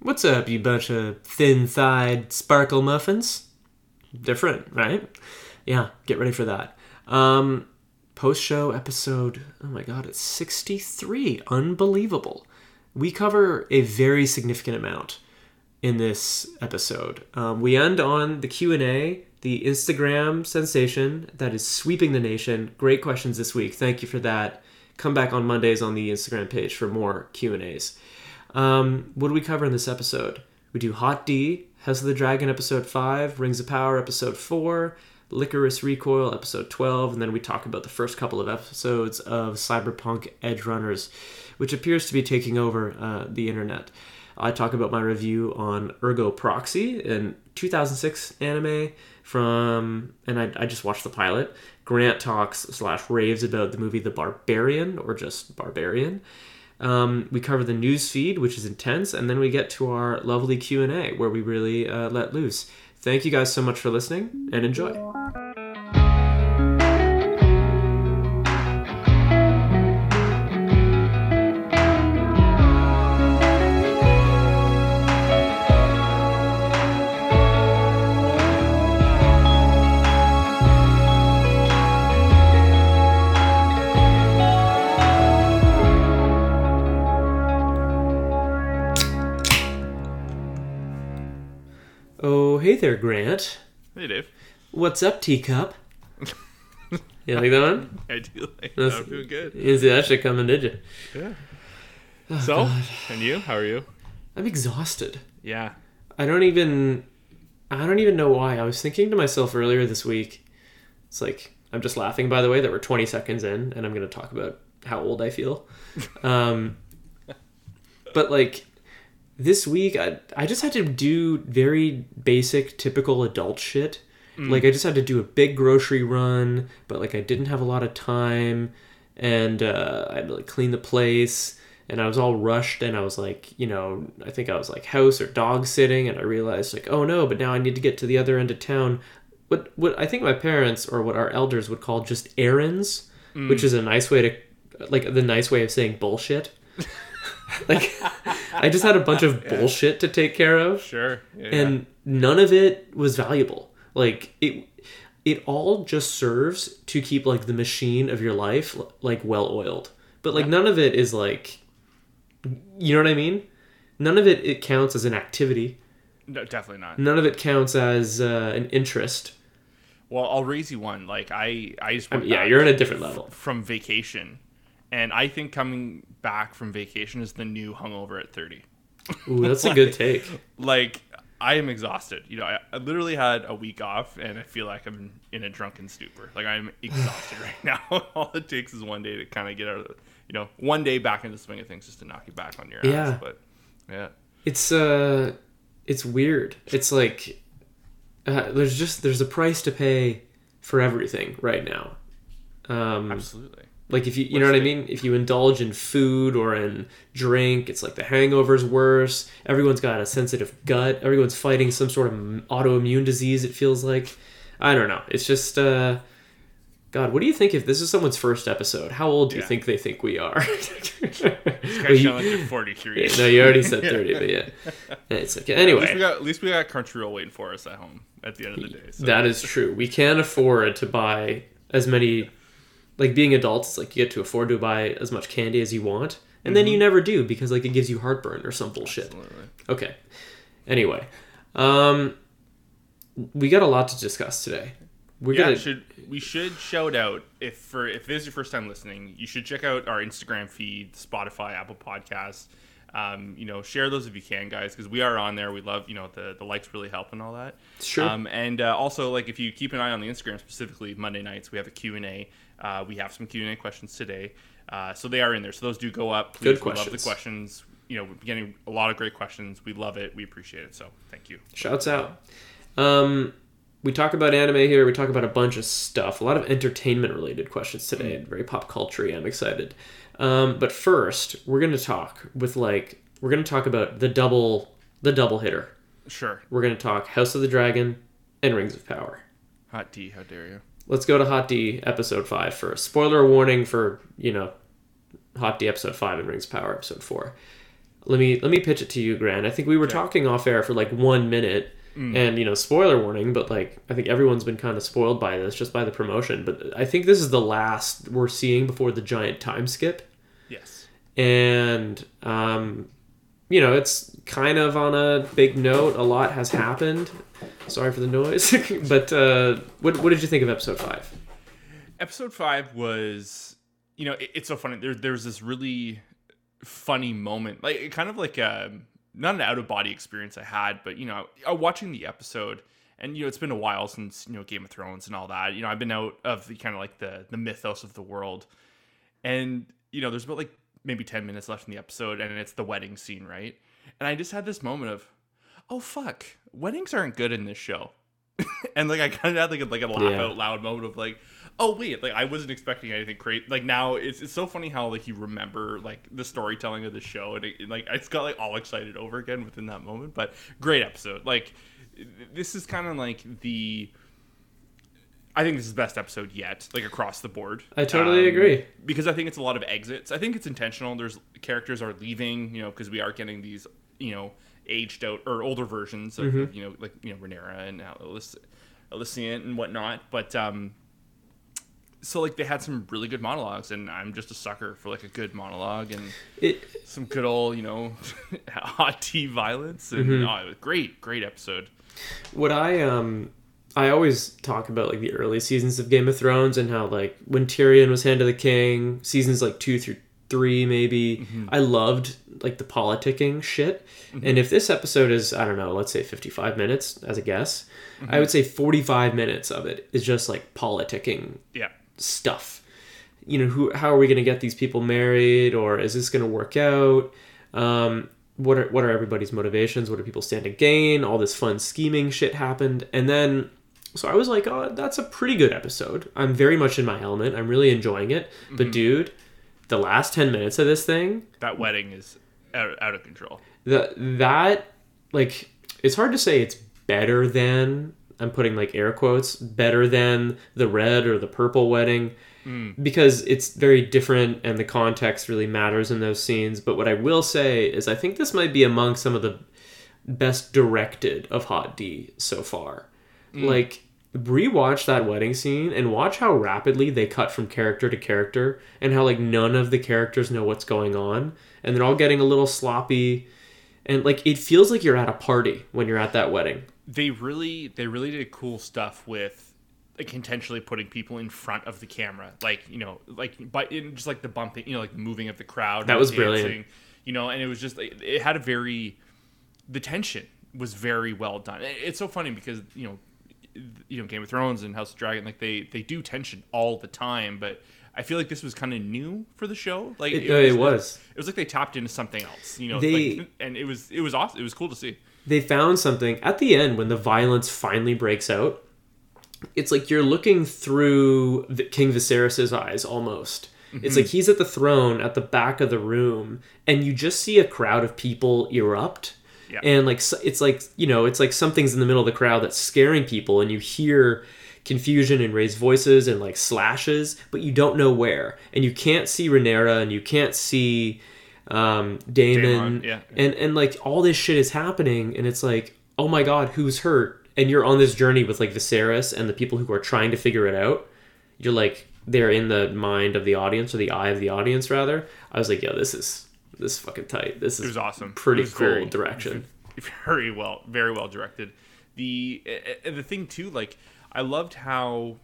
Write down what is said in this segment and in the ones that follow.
What's up, you bunch of thin thighed sparkle muffins? Different, right? Yeah, get ready for that. Um, Post show episode, oh my god, it's 63. Unbelievable. We cover a very significant amount in this episode. Um, we end on the Q&A, the Instagram sensation that is sweeping the nation. Great questions this week. Thank you for that. Come back on Mondays on the Instagram page for more Q&As. Um, what do we cover in this episode? We do Hot D, House of the Dragon episode 5, Rings of Power episode 4, Lycoris Recoil episode 12, and then we talk about the first couple of episodes of Cyberpunk Edgerunners, which appears to be taking over uh, the internet. I talk about my review on Ergo Proxy, an 2006 anime from, and I, I just watched the pilot. Grant talks slash raves about the movie The Barbarian, or just Barbarian. Um, we cover the news feed, which is intense, and then we get to our lovely Q and A, where we really uh, let loose. Thank you guys so much for listening, and enjoy. Hey there, Grant. Hey, Dave. What's up, teacup? you like that one? I do like That's- that. I'm doing good. Is that shit coming, did you? Yeah. so, and you? How are you? I'm exhausted. Yeah. I don't even I don't even know why. I was thinking to myself earlier this week. It's like I'm just laughing by the way that we're 20 seconds in and I'm going to talk about how old I feel. Um but like this week I I just had to do very basic typical adult shit. Like I just had to do a big grocery run, but like I didn't have a lot of time and uh, I had to like clean the place and I was all rushed and I was like, you know, I think I was like house or dog sitting and I realized like, oh no, but now I need to get to the other end of town. What what I think my parents or what our elders would call just errands, which is a nice way to like the nice way of saying bullshit. like I just had a bunch of bullshit to take care of. Sure. Yeah. and none of it was valuable. Like it it all just serves to keep like the machine of your life like well oiled. But like none of it is like you know what i mean? None of it it counts as an activity. No, definitely not. none of it counts as uh, an interest. Well, I'll raise you one. Like I, I just I mean, yeah you're in a different level. from vacation, and I think coming back from vacation is the new hungover at 30. Ooh, that's a good take Like I am exhausted. You know, I, I literally had a week off, and I feel like I'm in a drunken stupor. Like I'm exhausted right now. All it takes is one day to kind of get out of, the, you know, one day back into the swing of things, just to knock you back on your Yeah. ass. But yeah. it's uh it's weird it's like uh, there's just there's a price to pay for everything right now um Absolutely. Like if you you know what I mean? If you indulge in food or in drink, it's like the hangover's worse. Everyone's got a sensitive gut. Everyone's fighting some sort of autoimmune disease. It feels like I don't know. It's just uh, God. What do you think if this is someone's first episode? How old do you Yeah. think they think we are? Well, you- like they're 43. no, you already said thirty, but yeah, it's okay. At least Anyway, got at least we got Crunchyroll waiting for us at home at the end of the day. So that is true. We can't afford to buy as many. Like being adults, it's like you get to afford to buy as much candy as you want, and then you never do because like it gives you heartburn or some bullshit. Absolutely. Okay. Anyway, um, we got a lot to discuss today. We're Yeah, gonna should we should shout out if for if this is your first time listening, you should check out our Instagram feed, Spotify, Apple Podcasts. Um, you know, share those if you can, guys, because we are on there. We love, you know, the the likes really help and all that. Sure. Um, and uh, also, like, if you keep an eye on the Instagram, specifically Monday nights, we have a Q and A. Uh, we have some Q and A questions today, uh, so they are in there. So those do go up. Please, Good we Love the questions. questions. You know, we're getting a lot of great questions. We love it. We appreciate it. So thank you. shouts out. Um, we talk about anime here. We talk about a bunch of stuff. A lot of entertainment related questions today. Very pop culture. I'm excited. Um, but first, we're gonna talk with like we're gonna talk about the double the double hitter. Sure. We're gonna talk House of the Dragon and Rings of Power. Hot D, how dare you? Let's go to Hot D episode five first. Spoiler warning for you know Hot D episode five and Rings of Power episode four. let me let me pitch it to you, Grant. I think we were talking off air for like one minute, and you know, spoiler warning, but like I think everyone's been kind of spoiled by this just by the promotion. But I think this is the last we're seeing before the giant time skip, Yes. and um, you know, it's kind of on a big note. A lot has happened. Sorry for the noise, but uh, what what did you think of episode five? episode five was you know it, it's so funny. There, there was this really funny moment like kind of like a not an out of body experience i had but you know uh, watching the episode and you know it's been a while since you know game of thrones and all that. You know i've been out of the kind of like the the mythos of the world. And you know there's about like maybe 10 minutes left in the episode and it's the wedding scene right? And i just had this moment of oh fuck weddings aren't good in this show and like I kind of had like a, like a laugh Yeah. out loud moment of like, oh wait, like I wasn't expecting anything great. Like now it's it's so funny how like you remember like the storytelling of the show and it, like I just got like all excited over again within that moment. But great episode. Like this is kind of like the. I think this is the best episode yet, like across the board. I totally um, agree. because I think it's a lot of exits. I think it's intentional. There's characters are leaving, you know, because we are getting these, you know, aged out or older versions of, Mm-hmm. of, you know, like you know Rhaenyra and Elyss- and whatnot. But um, so like they had some really good monologues, and I'm just a sucker for like a good monologue and It some good old, you know, hot tea violence. And Mm-hmm. oh, it was great, great episode. what I um I always talk about like the early seasons of Game of Thrones and how like when Tyrion was Hand of the King, seasons like two through three maybe, mm-hmm. I loved like the politicking shit. Mm-hmm. And if this episode is I don't know, let's say fifty five minutes as a guess, I mm-hmm. would say forty five minutes of it is just like politicking Yeah, stuff. You know, who how are we going to get these people married, or is this going to work out? Um, what are what are everybody's motivations? What do people stand to gain? All this fun scheming shit happened, and then so I was like, oh, that's a pretty good episode. I'm very much in my element. I'm really enjoying it. But dude, the last ten minutes of this thing, that wedding is out, out of control. the that like it's hard to say it's better than I'm putting like air quotes better than the red or the purple wedding hmm. because it's very different and the context really matters in those scenes. But what I will say is I think this might be among some of the best directed of Hot D so far. Hmm. Like rewatch that wedding scene and watch how rapidly they cut from character to character and how like none of the characters know what's going on and they're all getting a little sloppy and like it feels like you're at a party when you're at that wedding. they really they really did cool stuff with like intentionally putting people in front of the camera like you know like but in just like the bumping you know like the moving of the crowd That was the brilliant. you know and it was just like it had a very the tension was very well done it's so funny because you know you know Game of Thrones and House of Dragon like they they do tension all the time but I feel like this was kind of new for the show like It, uh, it was. it was like they tapped into something else you know They- like, and it was it was awesome it was cool to see they found something at the end when the violence finally breaks out. It's like you're looking through the King Viserys's eyes almost. It's like he's at the throne at the back of the room, and you just see a crowd of people erupt. Yeah. And like it's like you know it's like something's in the middle of the crowd that's scaring people, and you hear confusion and raised voices and like slashes, but you don't know where, and you can't see Rhaenyra, and you can't see um, Damon, Daemon, yeah. and and like all this shit is happening and it's like oh my god who's hurt? And you're on this journey with like Viserys and the people who are trying to figure it out. You're like they're in the mind of the audience or the eye of the audience rather. I was like yo this is this is fucking tight. This is it was awesome. Pretty was cool very- direction. very well very well directed. The the thing too like i loved how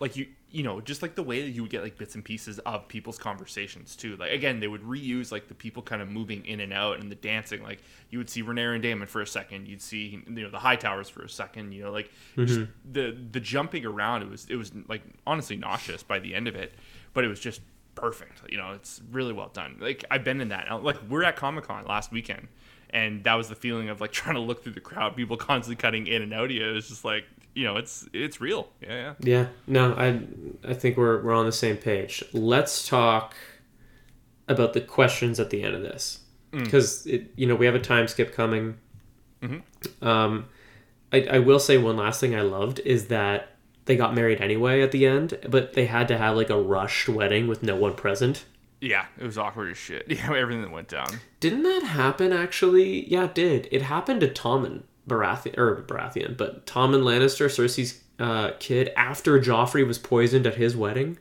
like you you know just like the way that you would get like bits and pieces of people's conversations too. Like again they would reuse like the people kind of moving in and out and the dancing. Like you would see Renee and Daemon for a second. You'd see you know the Hightowers for a second you know like mm-hmm. just the the jumping around it was it was like honestly nauseous by the end of it but it was just perfect. You know it's really well done. Like i've been in that. Like we're at comic-con last weekend and that was the feeling of like trying to look through the crowd people constantly cutting in and out of you. It was just like you know it's it's real. Yeah yeah. Yeah. No I I think we're we're on the same page. Let's talk about the questions at the end of this. Because it you know we have a time skip coming. Um I, I will say one last thing I loved is that they got married anyway at the end, but they had to have like a rushed wedding with no one present. Yeah, it was awkward as shit. Yeah, everything that went down. Didn't that happen actually? Yeah, it did. It happened to Tommen Baratheon or Baratheon, but Tommen Lannister, Cersei's uh, kid, after Joffrey was poisoned at his wedding.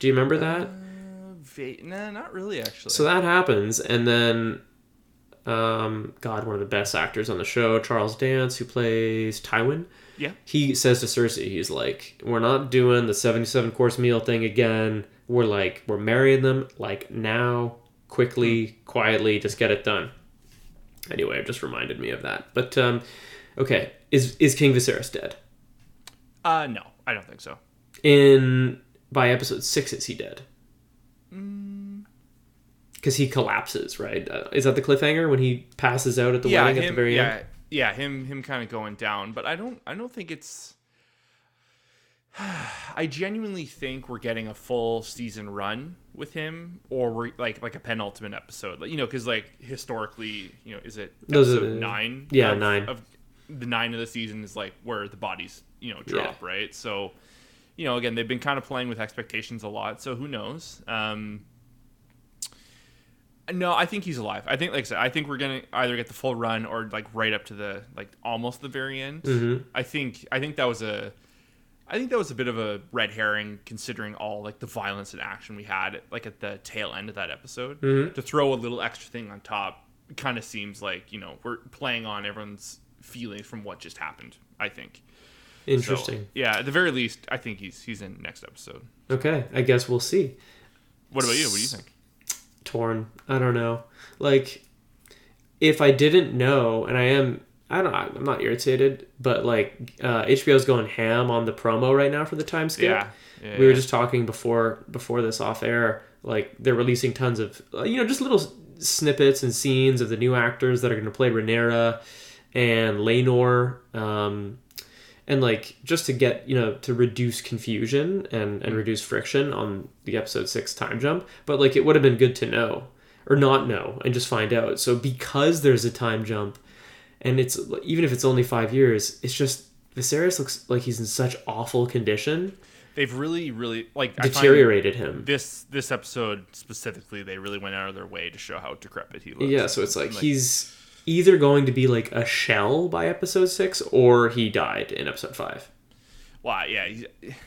Do you remember that? Uh, va- nah, not really actually. So that happens, and then, um, God, one of the best actors on the show, Charles Dance, who plays Tywin, yeah. he says to Cersei, he's like, "We're not doing the seventy-seven course meal thing again. We're like, we're marrying them like now, quickly, quietly, just get it done." Anyway, it just reminded me of that. But um, okay, is is King Viserys dead? Uh, no, I don't think so. In by episode six, is he dead? Because he collapses, right? Uh, is that the cliffhanger when he passes out at the yeah, wedding him, at the very yeah, end? yeah, him, him, kind of going down. But I don't, I don't think it's. I genuinely think we're getting a full season run with him, or we're like like a penultimate episode, like you know, because like historically, you know, is it are episode the- nine? yeah, of- nine. of the nine of the season is like where the bodies you know drop, right? So, you know, again, they've been kind of playing with expectations a lot. So who knows? Um, no, I think he's alive. I think, like I said, I think we're gonna either get the full run or like right up to the like almost the very end. Mm-hmm. I think I think that was a, I think that was a bit of a red herring considering all like the violence and action we had like at the tail end of that episode. Mm-hmm. To throw a little extra thing on top kind of seems like you know we're playing on everyone's feelings from what just happened. I think. So, Interesting. yeah, at the very least, I think he's he's in next episode. Okay, I guess we'll see. What about you? What do you think? Torn. I don't know. Like, if I didn't know, and I am, I don't. I'm not irritated, but like, uh, HBO's going ham on the promo right now for the time skip. Yeah, yeah, we were yeah. just talking before before this off air. Like, they're releasing tons of, uh, you know, just little snippets and scenes of the new actors that are going to play Rhaenyra and Laenor. Um, and like just to get you know to reduce confusion and and mm. reduce friction on the episode six time jump but like it would have been good to know or not know and just find out so because there's a time jump and it's even if it's only five years it's just Viserys looks like he's in such awful condition They've really, really like deteriorated him this this episode specifically. They really went out of their way to show how decrepit he looks. yeah so it's like Like- he's either going to be like a shell by episode six or he died in episode five Wow, yeah, he's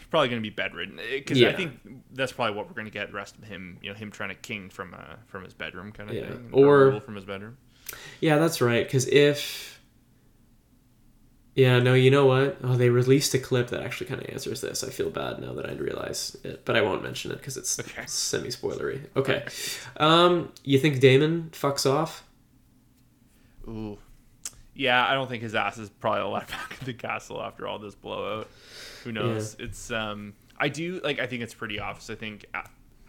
probably going to be bedridden because Yeah. I think that's probably what we're going to get. The rest of him, you know, him trying to king from uh, from his bedroom kind of Yeah. thing, Or- from his bedroom. Yeah, that's right. Because if. Yeah, no, you know what? Oh, they released a clip that actually kind of answers this. I feel bad now that I realize it, but I won't mention it because it's Okay. semi spoilery. Okay. Um, you think Daemon fucks off? Ooh, yeah, I don't think his ass is probably allowed back in the castle after all this blowout. Who knows? It's um, I do like. I think it's pretty obvious. I think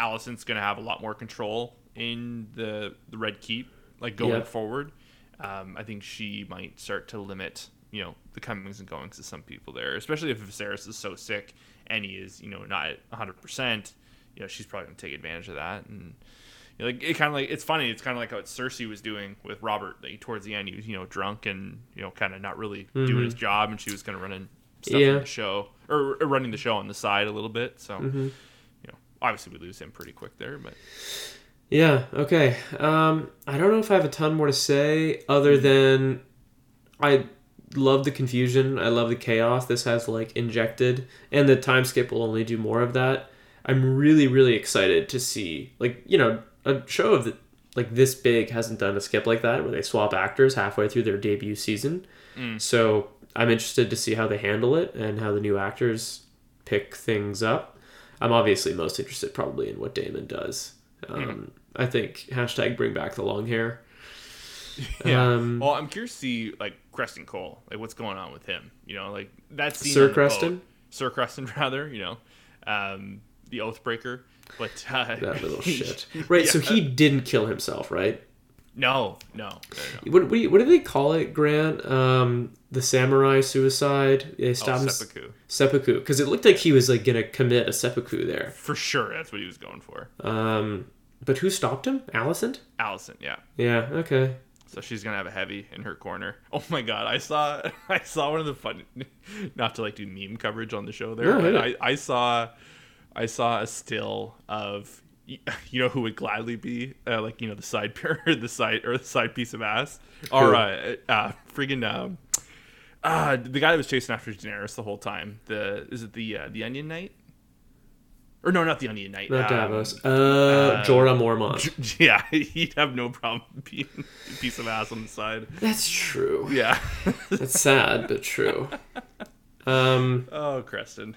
Alicent's going to have a lot more control in the the Red Keep, like going Yeah. forward. Um, I think she might start to limit, you know, the comings and goings of some people there, especially if Viserys is so sick and he is, you know, not 100. percent You know, she's probably going to take advantage of that and. You know, Like it kind of like it's funny. It's kind of like what Cersei was doing with Robert. Like towards the end, he was you know drunk and you know kind of not really doing his mm-hmm. job, and she was kind of running stuff Yeah. the show or, or running the show on the side a little bit. So mm-hmm. you know, obviously we lose him pretty quick there, but Yeah, okay. Um, I don't know if I have a ton more to say other mm-hmm. than I love the confusion. I love the chaos this has like injected, and the time skip will only do more of that. I'm really, really excited to see like you know a show of the, like this big hasn't done a skip like that where they swap actors halfway through their debut season. So I'm interested to see how they handle it and how the new actors pick things up. I'm obviously most interested probably in what Daemon does. Um, I think hashtag bring back the long hair. yeah. Um, well, I'm curious to see like Criston Cole, like what's going on with him. You know, like that scene. Sir Criston? boat- Sir Criston, rather. You know, um, the Oathbreaker. But uh, That little shit. Right, so he didn't kill himself, right? No, no, no, no. What, what, do you- what do they call it, Grant? Um, the samurai suicide? They Oh, stopped him- seppuku. seppuku. Because it looked like he was like gonna commit a seppuku there. For sure, that's what he was going for. Um, but who stopped him? Alicent? Alicent, yeah. Yeah. Okay. So she's gonna have a heavy in her corner. Oh my god, I saw I saw one of the fun not to like do meme coverage on the show there, No, but I, I saw I saw a still of you know who would gladly be uh, like you know the side pair or the side or the side piece of ass or Who? uh, uh friggin' um uh the guy that was chasing after Daenerys the whole time the is it the uh, the Onion Knight or no not the Onion Knight Not um, Davos. Uh, Jorah Mormont. yeah he'd have no problem being a piece of ass on the side That's true. yeah That's sad, but true. Um, oh Criston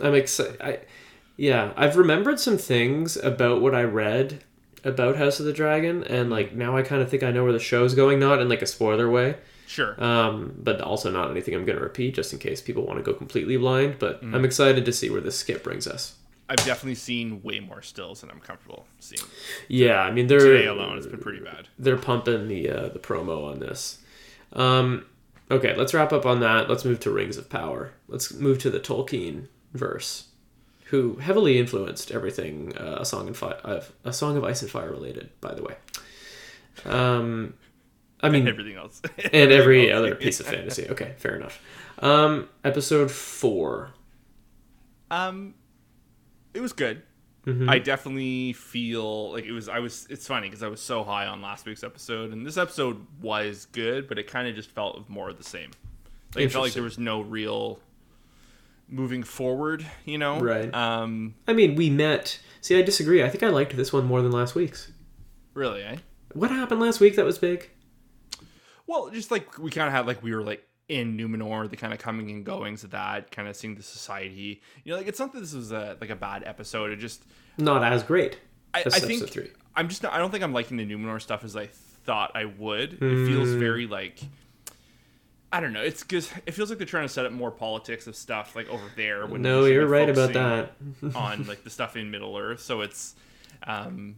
I'm excited. Yeah, I've remembered some things about what I read about House of the Dragon, and like now I kind of think I know where the show's going. Not in like a spoiler way, sure um, but also not anything I'm going to repeat, just in case people want to go completely blind. But I'm excited to see where this skip brings us. I've definitely seen way more stills than I'm comfortable seeing Yeah, I mean they're today alone it's been pretty bad they're pumping the uh, the promo on this. Um, okay, let's wrap up on that. Let's move to Rings of Power. Let's move to the Tolkien verse, who heavily influenced everything uh, a song and fire, uh, a song of ice and fire related. By the way, um, I mean, everything else and every else. other piece of fantasy. Okay, fair enough. Um, episode four. Um, it was good. Mm-hmm. I definitely feel like it was. I was. It's funny because I was so high on last week's episode, and this episode was good, but it kind of just felt more of the same. Like it felt like there was no real moving forward. You know, Right. Um, I mean, we met. See, I disagree. I think I liked this one more than last week's. really, eh? What happened last week that was big? Well, just like we kind of had like we were like in Numenor, the kind of coming and goings of that, kind of seeing the society. You know, like it's not that this was a like a bad episode. It just Not as great. I, I think three. I'm just not, I don't think I'm liking the Numenor stuff as I thought I would. It feels Hmm. very like I don't know. It's because it feels like they're trying to set up more politics of stuff like over there. When No, you're right about that. on like the stuff in Middle Earth. So it's, um,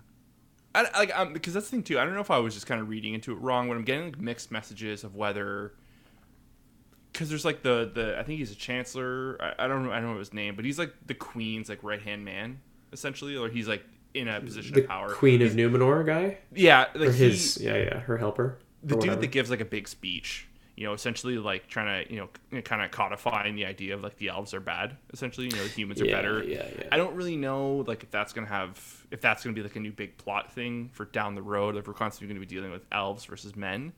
I like um, because that's the thing too. I don't know if I was just kind of reading into it wrong, but I'm getting like mixed messages of whether. Because there's like the the I think he's a chancellor. I, I don't know I don't know his name, but he's like the queen's like right hand man essentially, or he's like in a position The of power. Queen of Numenor guy, Yeah, like or he- his yeah yeah her helper. the dude whatever. that gives like a big speech you know essentially like trying to you know kind of codifying the idea of like the elves are bad essentially you know humans are better yeah, yeah. i don't really know like if that's gonna have if that's gonna be like a new big plot thing for down the road if we're constantly gonna be dealing with elves versus men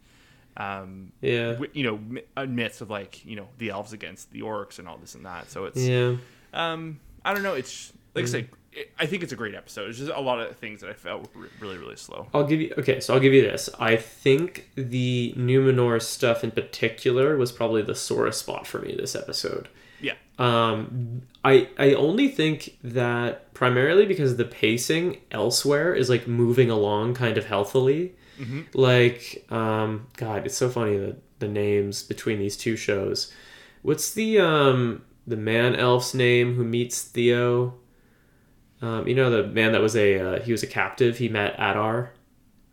um Yeah, you know amidst of like you know the elves against the orcs and all this and that so it's yeah. um i don't know it's like Mm. i say it, i think it's a great episode it's just a lot of things that i felt re- really really slow I'll give you okay. So I'll give you this. I think the Numenor stuff in particular was probably the sorest spot for me this episode. yeah Um, I I only think that primarily because the pacing elsewhere is like moving along kind of healthily. Like, um, God, it's so funny the the names between these two shows. What's the um the man elf's name who meets Theo? Um, you know the man that was a uh, he was a captive. He met Adar.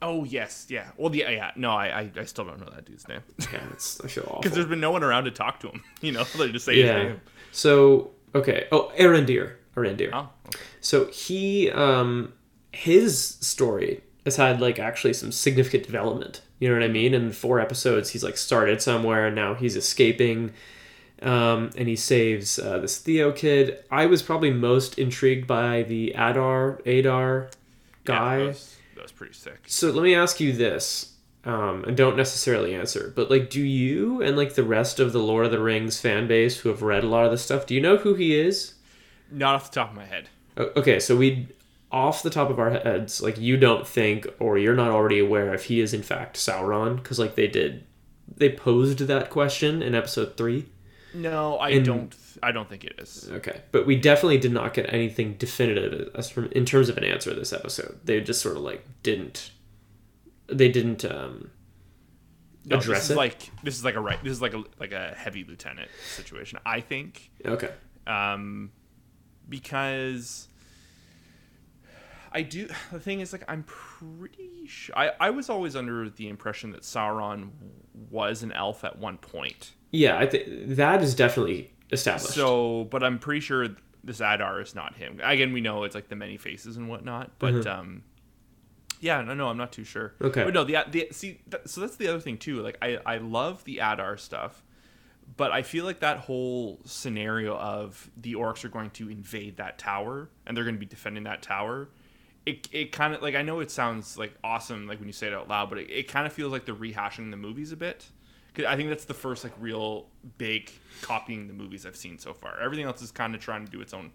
Oh yes, yeah. Well, yeah, yeah. No, I, I, I still don't know that dude's name Yeah, it's, I feel awful. because there's been no one around to talk to him. You know, they just say his yeah. name. So okay. Oh, Arondir. Arondir. Oh, okay. So he, um, his story has had like actually some significant development. You know what I mean? In four episodes, he's like started somewhere and now he's escaping, um, and he saves uh, this Theo kid. I was probably most intrigued by the Adar Adar guy. Yeah, that, was, that was pretty sick. So let me ask you this. Um, and don't necessarily answer, but like, do you and like the rest of the Lord of the Rings fan base who have read a lot of this stuff, do you know who he is? Not off the top of my head. Okay, so we, off the top of our heads, like you don't think or you're not already aware if he is in fact Sauron, because like they did, they posed that question in episode three. No, I And- don't. I don't think it is. Okay, but we definitely did not get anything definitive as from in terms of an answer this episode. They just sort of like didn't, they didn't um, No, address this is it. like this is like a right. This is like a like a heavy lieutenant situation. I think okay, um, because I do. The thing is, like, I'm pretty sure. I I was always under the impression that Sauron was an elf at one point. Yeah, I think that is definitely established. So, but I'm pretty sure this Adar is not him. Again, we know it's like the many faces and whatnot, but um, yeah, no, no, I'm not too sure. Mm-hmm. Okay. but no, the the see, so that's the other thing too. Like, I I love the Adar stuff, but I feel like that whole scenario of the orcs are going to invade that tower and they're going to be defending that tower it, it kind of like I know it sounds like awesome like when you say it out loud, but it, it kind of feels like they're rehashing the movies a bit. I think that's the first like real big copying the movies I've seen so far. Everything else is kind of trying to do its own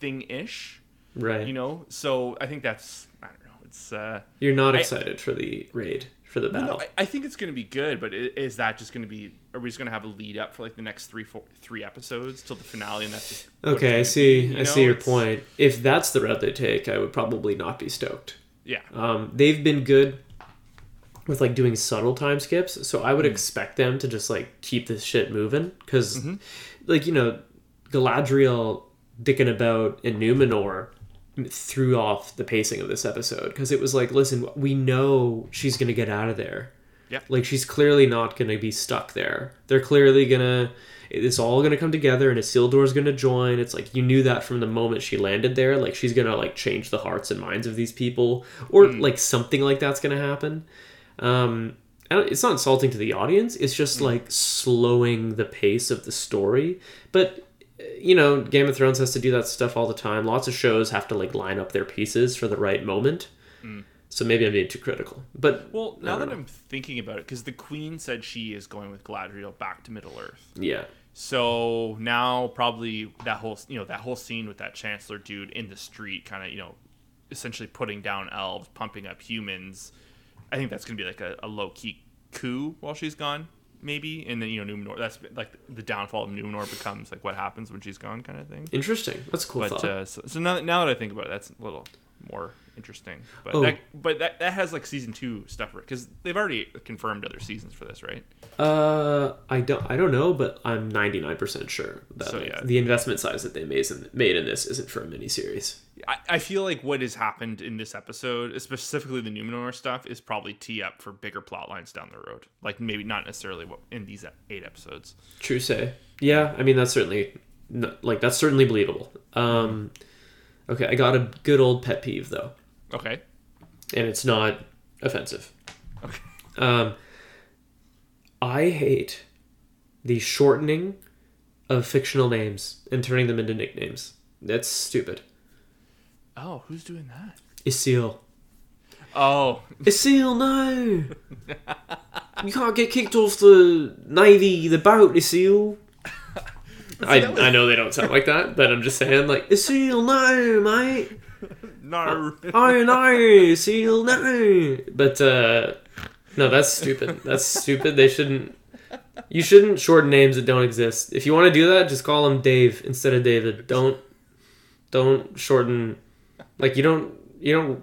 thing ish, Right. you know. So I think that's I don't know. It's uh, You're not I- excited for the raid for the battle. no, I, I think it's going to be good, but is that just going to be? Are we just going to have a lead up for like the next three, four, three episodes till the finale, and that's just okay, I see. you I know? see your point. If that's the route they take, I would probably not be stoked. Yeah, Um, they've been good with like doing subtle time skips, so I would Mm. expect them to just like keep this shit moving because, Mm-hmm. like you know, Galadriel dicking about in Numenor threw off the pacing of this episode because it was like, listen, we know she's gonna get out of there. Yeah. Like she's clearly not gonna be stuck there. They're clearly gonna. It's all gonna come together, and Isildur's gonna join. It's like you knew that from the moment she landed there. Like she's gonna like change the hearts and minds of these people, or like something like that's gonna happen. Um, it's not insulting to the audience. It's just like slowing the pace of the story. But uh, you know, Game of Thrones has to do that stuff all the time. Lots of shows have to like line up their pieces for the right moment. So maybe I'm being too critical. But Well, now that know. I'm thinking about it, because the Queen said she is going with Galadriel back to Middle Earth, yeah, so now probably that whole you know that whole scene with that Chancellor dude in the street, kind of you know, essentially putting down elves, pumping up humans. I think that's gonna be like a, a low key coup while she's gone, maybe. And then you know Numenor. That's like the downfall of Numenor becomes like what happens when she's gone, kind of thing. interesting. That's cool But thought. uh, so, so now, now that I think about it, that's a little more interesting. But Oh. that, but that, that has like season two stuff because they've already confirmed other seasons for this, right? Uh, I don't, I don't know, but I'm 99% sure that So, like, yeah. the investment size that they made in, made in this isn't for a miniseries. I, I feel like what has happened in this episode, specifically the Numenor stuff, is probably tee up for bigger plot lines down the road. Like maybe not necessarily what in these eight episodes. True say. Yeah, I mean that's certainly like that's certainly believable. Um, okay, I got a good old pet peeve though, Okay. and it's not offensive. Okay. Um, I hate the shortening of fictional names and turning them into nicknames. That's stupid. Oh, who's doing that? Isil. Oh, Isil, no! you can't get kicked off the navy, the boat, Isil. I, was- I know they don't sound like that, but I'm just saying, like, Isil, no, mate. No. Oh, no, Seal, no. But, uh, no, that's stupid. That's stupid. They shouldn't. You shouldn't shorten names that don't exist. If you want to do that, just call him Dave instead of David. Don't, don't shorten. Like you don't, you don't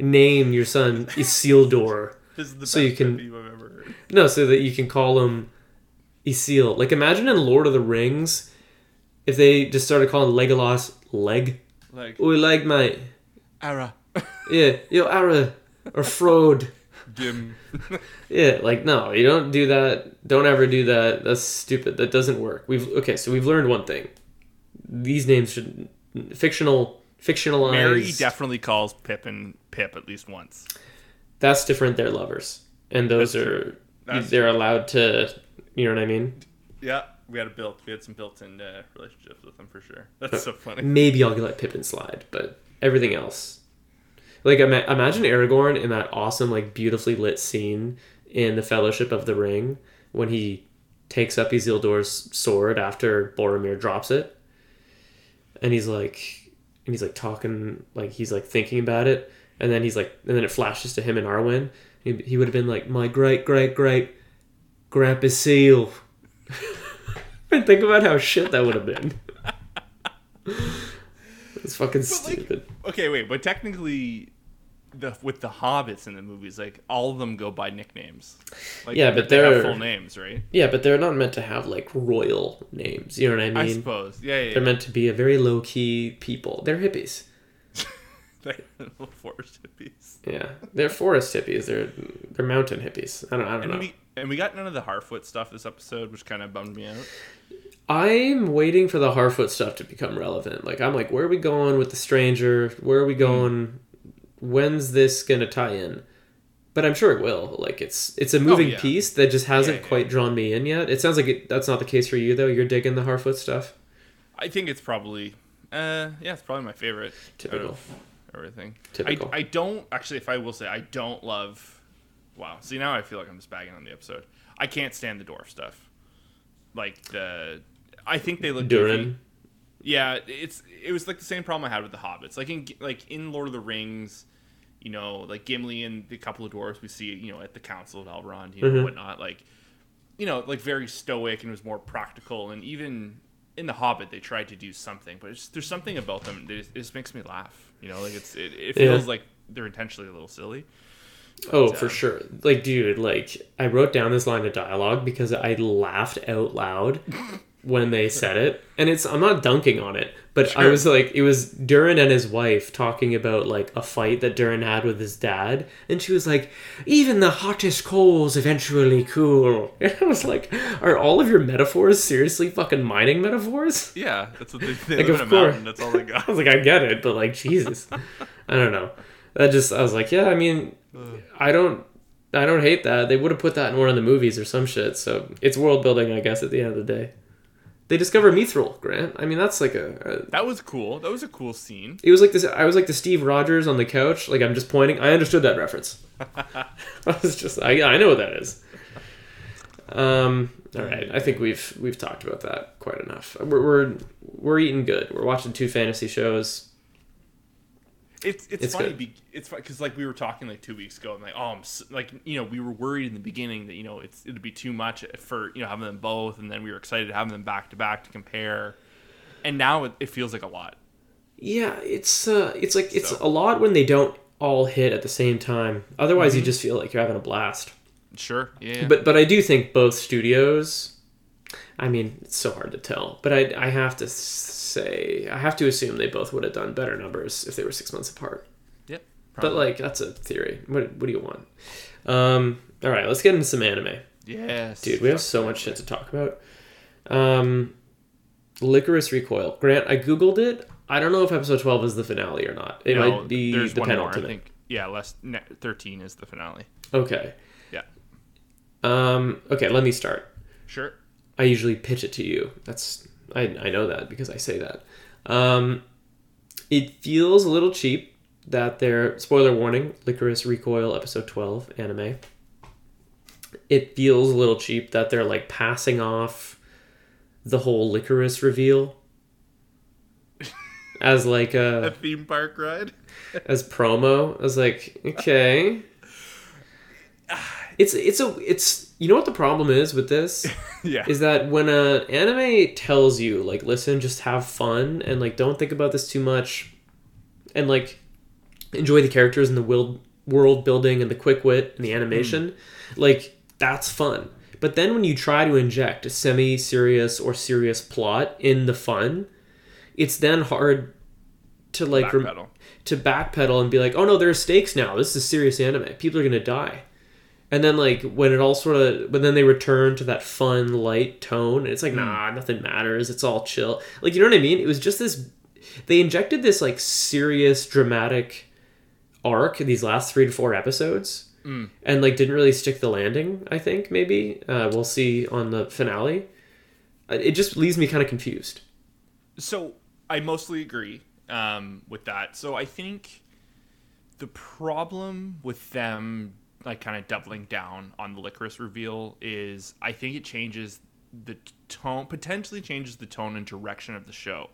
name your son Isildur. This is the So you can- I've ever heard. No, so that you can call him Isil. Like imagine in Lord of the Rings, if they just started calling Legolas Leg. Like Oi, leg, mate. Ara, Yeah, yo, Ara or Frode. Dim. Yeah, like no, you don't do that. Don't ever do that. That's stupid. That doesn't work. We've okay, so we've learned one thing. These names should fictional fictionalized. Merry definitely calls Pippin Pip at least once. that's different. They're lovers, and those That's are true. They're allowed to. You know what I mean? Yeah, we had a built. We had some built-in uh, relationships with them for sure. That's so funny. Maybe I'll let Pippin slide, but everything else, like ima- imagine Aragorn in that awesome, like beautifully lit scene in the Fellowship of the Ring when he takes up Isildur's sword after Boromir drops it, and he's like, and he's like talking, like he's like thinking about it, and then he's like, and then it flashes to him and Arwen. He, he would have been like, my great great great grandpa seal. and think about how shit that would have been. It's fucking like, stupid. Okay, wait, but technically, the with the hobbits in the movies, like all of them go by nicknames. Like, Yeah, but they they're- full names, right? yeah, but they're not meant to have like royal names. You know what I mean? I suppose. Yeah, yeah. they're meant to be a very low key people. They're hippies. They're little forest hippies. Yeah, they're forest hippies. They're they're mountain hippies. I don't I don't And know. we and we got none of the Harfoot stuff this episode, which kind of bummed me out. I'm waiting for the Harfoot stuff to become relevant. Like I'm like, where are we going with the stranger? Where are we going? When's this gonna tie in? But I'm sure it will. Like it's it's a moving yeah. piece that just hasn't Yeah, yeah. quite drawn me in yet. It sounds like it, that's not the case for you though. You're digging the Harfoot stuff. I think it's probably, uh, yeah, it's probably my favorite. Typical. Everything. Typical. I, I don't actually. If I will say, I don't love. Wow. See now I feel like I'm just bagging on the episode. I can't stand the dwarf stuff. Like the, I think they look goofy. Durin. Yeah, it's it was like the same problem I had with the hobbits. Like in like in Lord of the Rings, you know, like Gimli and the couple of dwarves we see, you know, at the Council of Elrond, you know, Mhm. whatnot. Like, you know, like very stoic and was more practical. And even in the Hobbit, they tried to do something, but it's, there's something about them that it just makes me laugh. You know, like it's it, it Yeah. feels like they're intentionally a little silly. Oh, for uh, sure. Like, dude, like I wrote down this line of dialogue because I laughed out loud when they said it, and it's I'm not dunking on it, but I was like, it was Durin and his wife talking about like a fight that Durin had with his dad, and she was like, even the hottest coals eventually cool. And I was like, are all of your metaphors seriously fucking mining metaphors? Yeah, that's what they, they Like, live of a course. mountain. That's all they got. I was like, I get it, but like, Jesus, I don't know. That just, I was like, yeah, I mean, I don't, I don't hate that. They would have put that in one of the movies or some shit. So it's world building, I guess. At the end of the day, they discover Mithril, Grant. I mean, that's like a, a. That was cool. That was a cool scene. It was like this. I was like the Steve Rogers on the couch. Like I'm just pointing. I understood that reference. I was just. I I know what that is. Um. All right. I think we've we've talked about that quite enough. We're we're, we're eating good. We're watching two fantasy shows. It's it's, It's funny. Be, it's because like we were talking like two weeks ago. I'm like, oh, I'm s like you know we were worried in the beginning that you know it's it'd be too much for you know having them both, and then we were excited to have them back to back to compare. And now it, it feels like a lot. Yeah, it's uh, it's like it's So- a lot when they don't all hit at the same time. Otherwise, you just feel like you're having a blast. Sure. Yeah. But but I do think both studios. I mean, it's so hard to tell, but I I have to say I have to assume they both would have done better numbers if they were six months apart. yep. But like that's a theory. What what do you want? Um, all right, let's get into some anime, yes, dude. We have so much shit to talk about. Um, Lycoris Recoil. Grant, I googled it. I don't know if episode twelve is the finale or not. It No, might be the more. Penultimate. think. Yeah, less thirteen is the finale. Okay. Yeah. Um, okay, let me start. Sure. I usually pitch it to you. That's I, I know that because I say that. Um, it feels a little cheap that they're spoiler warning, Lycoris Recoil episode 12 anime. It feels a little cheap that they're like passing off the whole Lycoris reveal as like A a theme park ride. as promo. I was like, okay. It's it's a it's you know what the problem is with this yeah. is that when a anime tells you like listen just have fun and like don't think about this too much and like enjoy the characters and the world world building and the quick wit and the hmm. animation like that's fun but then when you try to inject a semi serious or serious plot in the fun it's then hard to like rem- to backpedal and be like, oh no, there are stakes now. This is serious anime. People are gonna die. And then like when it all sort of, but then they return to that fun, light tone. And it's like, nah, nothing matters. It's all chill. Like you know what I mean? It was just this. They injected this like serious, dramatic arc in these last three to four episodes, and like didn't really stick the landing. I think maybe uh, we'll see on the finale. Uh, It just leaves me kind of confused. So I mostly agree um, with that. So I think the problem with them like kind of doubling down on the Lycoris reveal is I think it changes the tone, potentially changes the tone and direction of the show.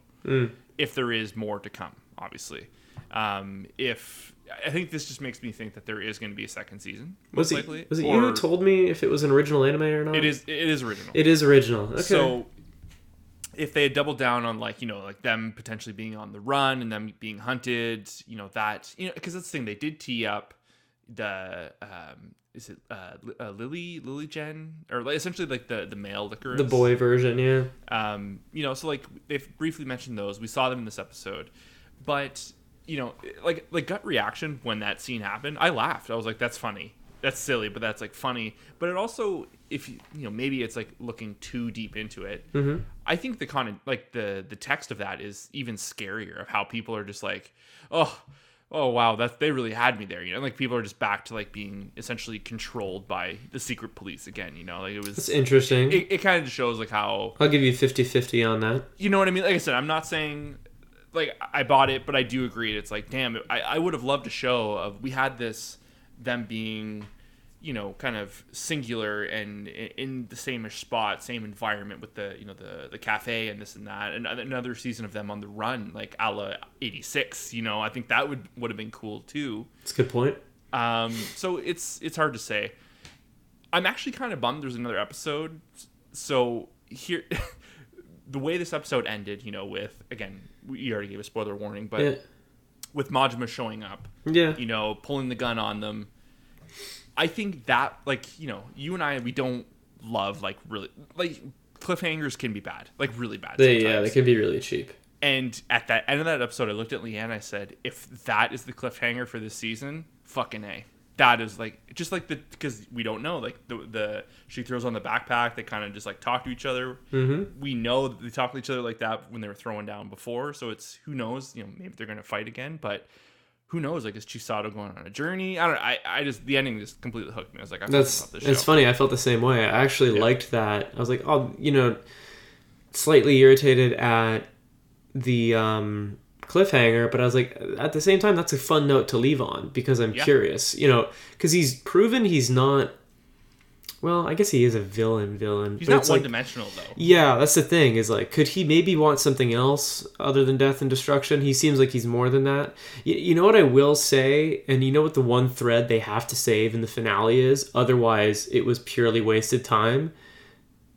If there is more to come, obviously. Um, if I think this just makes me think that there is going to be a second season, most Was it, likely. was it you who told me if it was an original anime or not? it is. It is original. It is original. Okay. So if they had doubled down on like you know like them potentially being on the run and them being hunted, you know that you know because that's the thing they did tee up the um is it uh, uh Lily Lily Jen or like, essentially like the the male liquor the boy version, yeah. um, you know, so like they've briefly mentioned those. We saw them in this episode, but you know, like like gut reaction when that scene happened, I laughed. I was like, "That's funny. That's silly, but that's like funny." But it also, if you you know, maybe it's like looking too deep into it. Mm-hmm. I think the con like the the text of that is even scarier of how people are just like, "Oh." Oh wow, that they really had me there, you know. Like people are just back to like being essentially controlled by the secret police again, you know. Like it It's was, interesting. it, it kind of shows like how I'll give you 50-50 on that. you know what I mean? Like I said, I'm not saying like I bought it, but I do agree. It's like, damn, I, I would have loved a show of we had this them being, you know, kind of singular and in the same spot, same environment with the you know the the cafe and this and that, and another season of them on the run, like a la '86. You know, I think that would would have been cool too. it's a good point. Um, so it's it's hard to say. I'm actually kind of bummed there's another episode. So here, the way this episode ended, you know, with again, we already gave a spoiler warning, but Yeah. with Majima showing up, Yeah. you know, pulling the gun on them. I think that, like, you know, you and I, we don't love like really like cliffhangers can be bad, like really bad. They, yeah, they can be really cheap. And at that end of that episode, I looked at Leanne. I said, "If that is the cliffhanger for this season, fucking a." That is like just like the because we don't know like the the she throws on the backpack. They kind of just like talk to each other. Mm-hmm. We know that they talk to each other like that when they were throwing down before. So it's who knows. You know, maybe they're gonna fight again, but who knows? Like is Chisato going on a journey? I don't. I I just the ending just completely hooked me. I was like, I That's it's funny. I felt the same way. I actually Yeah. liked that. I was like, oh, you know, slightly irritated at the um, cliffhanger, but I was like, at the same time, that's a fun note to leave on because I'm Yeah. curious. You know, because he's proven he's not. Well, I guess he is a villain. Villain. He's not one like, dimensional though. Yeah, that's the thing. Is like, could he maybe want something else other than death and destruction? He seems like he's more than that. You, you know what I will say, and you know what the one thread they have to save in the finale is. Otherwise, it was purely wasted time.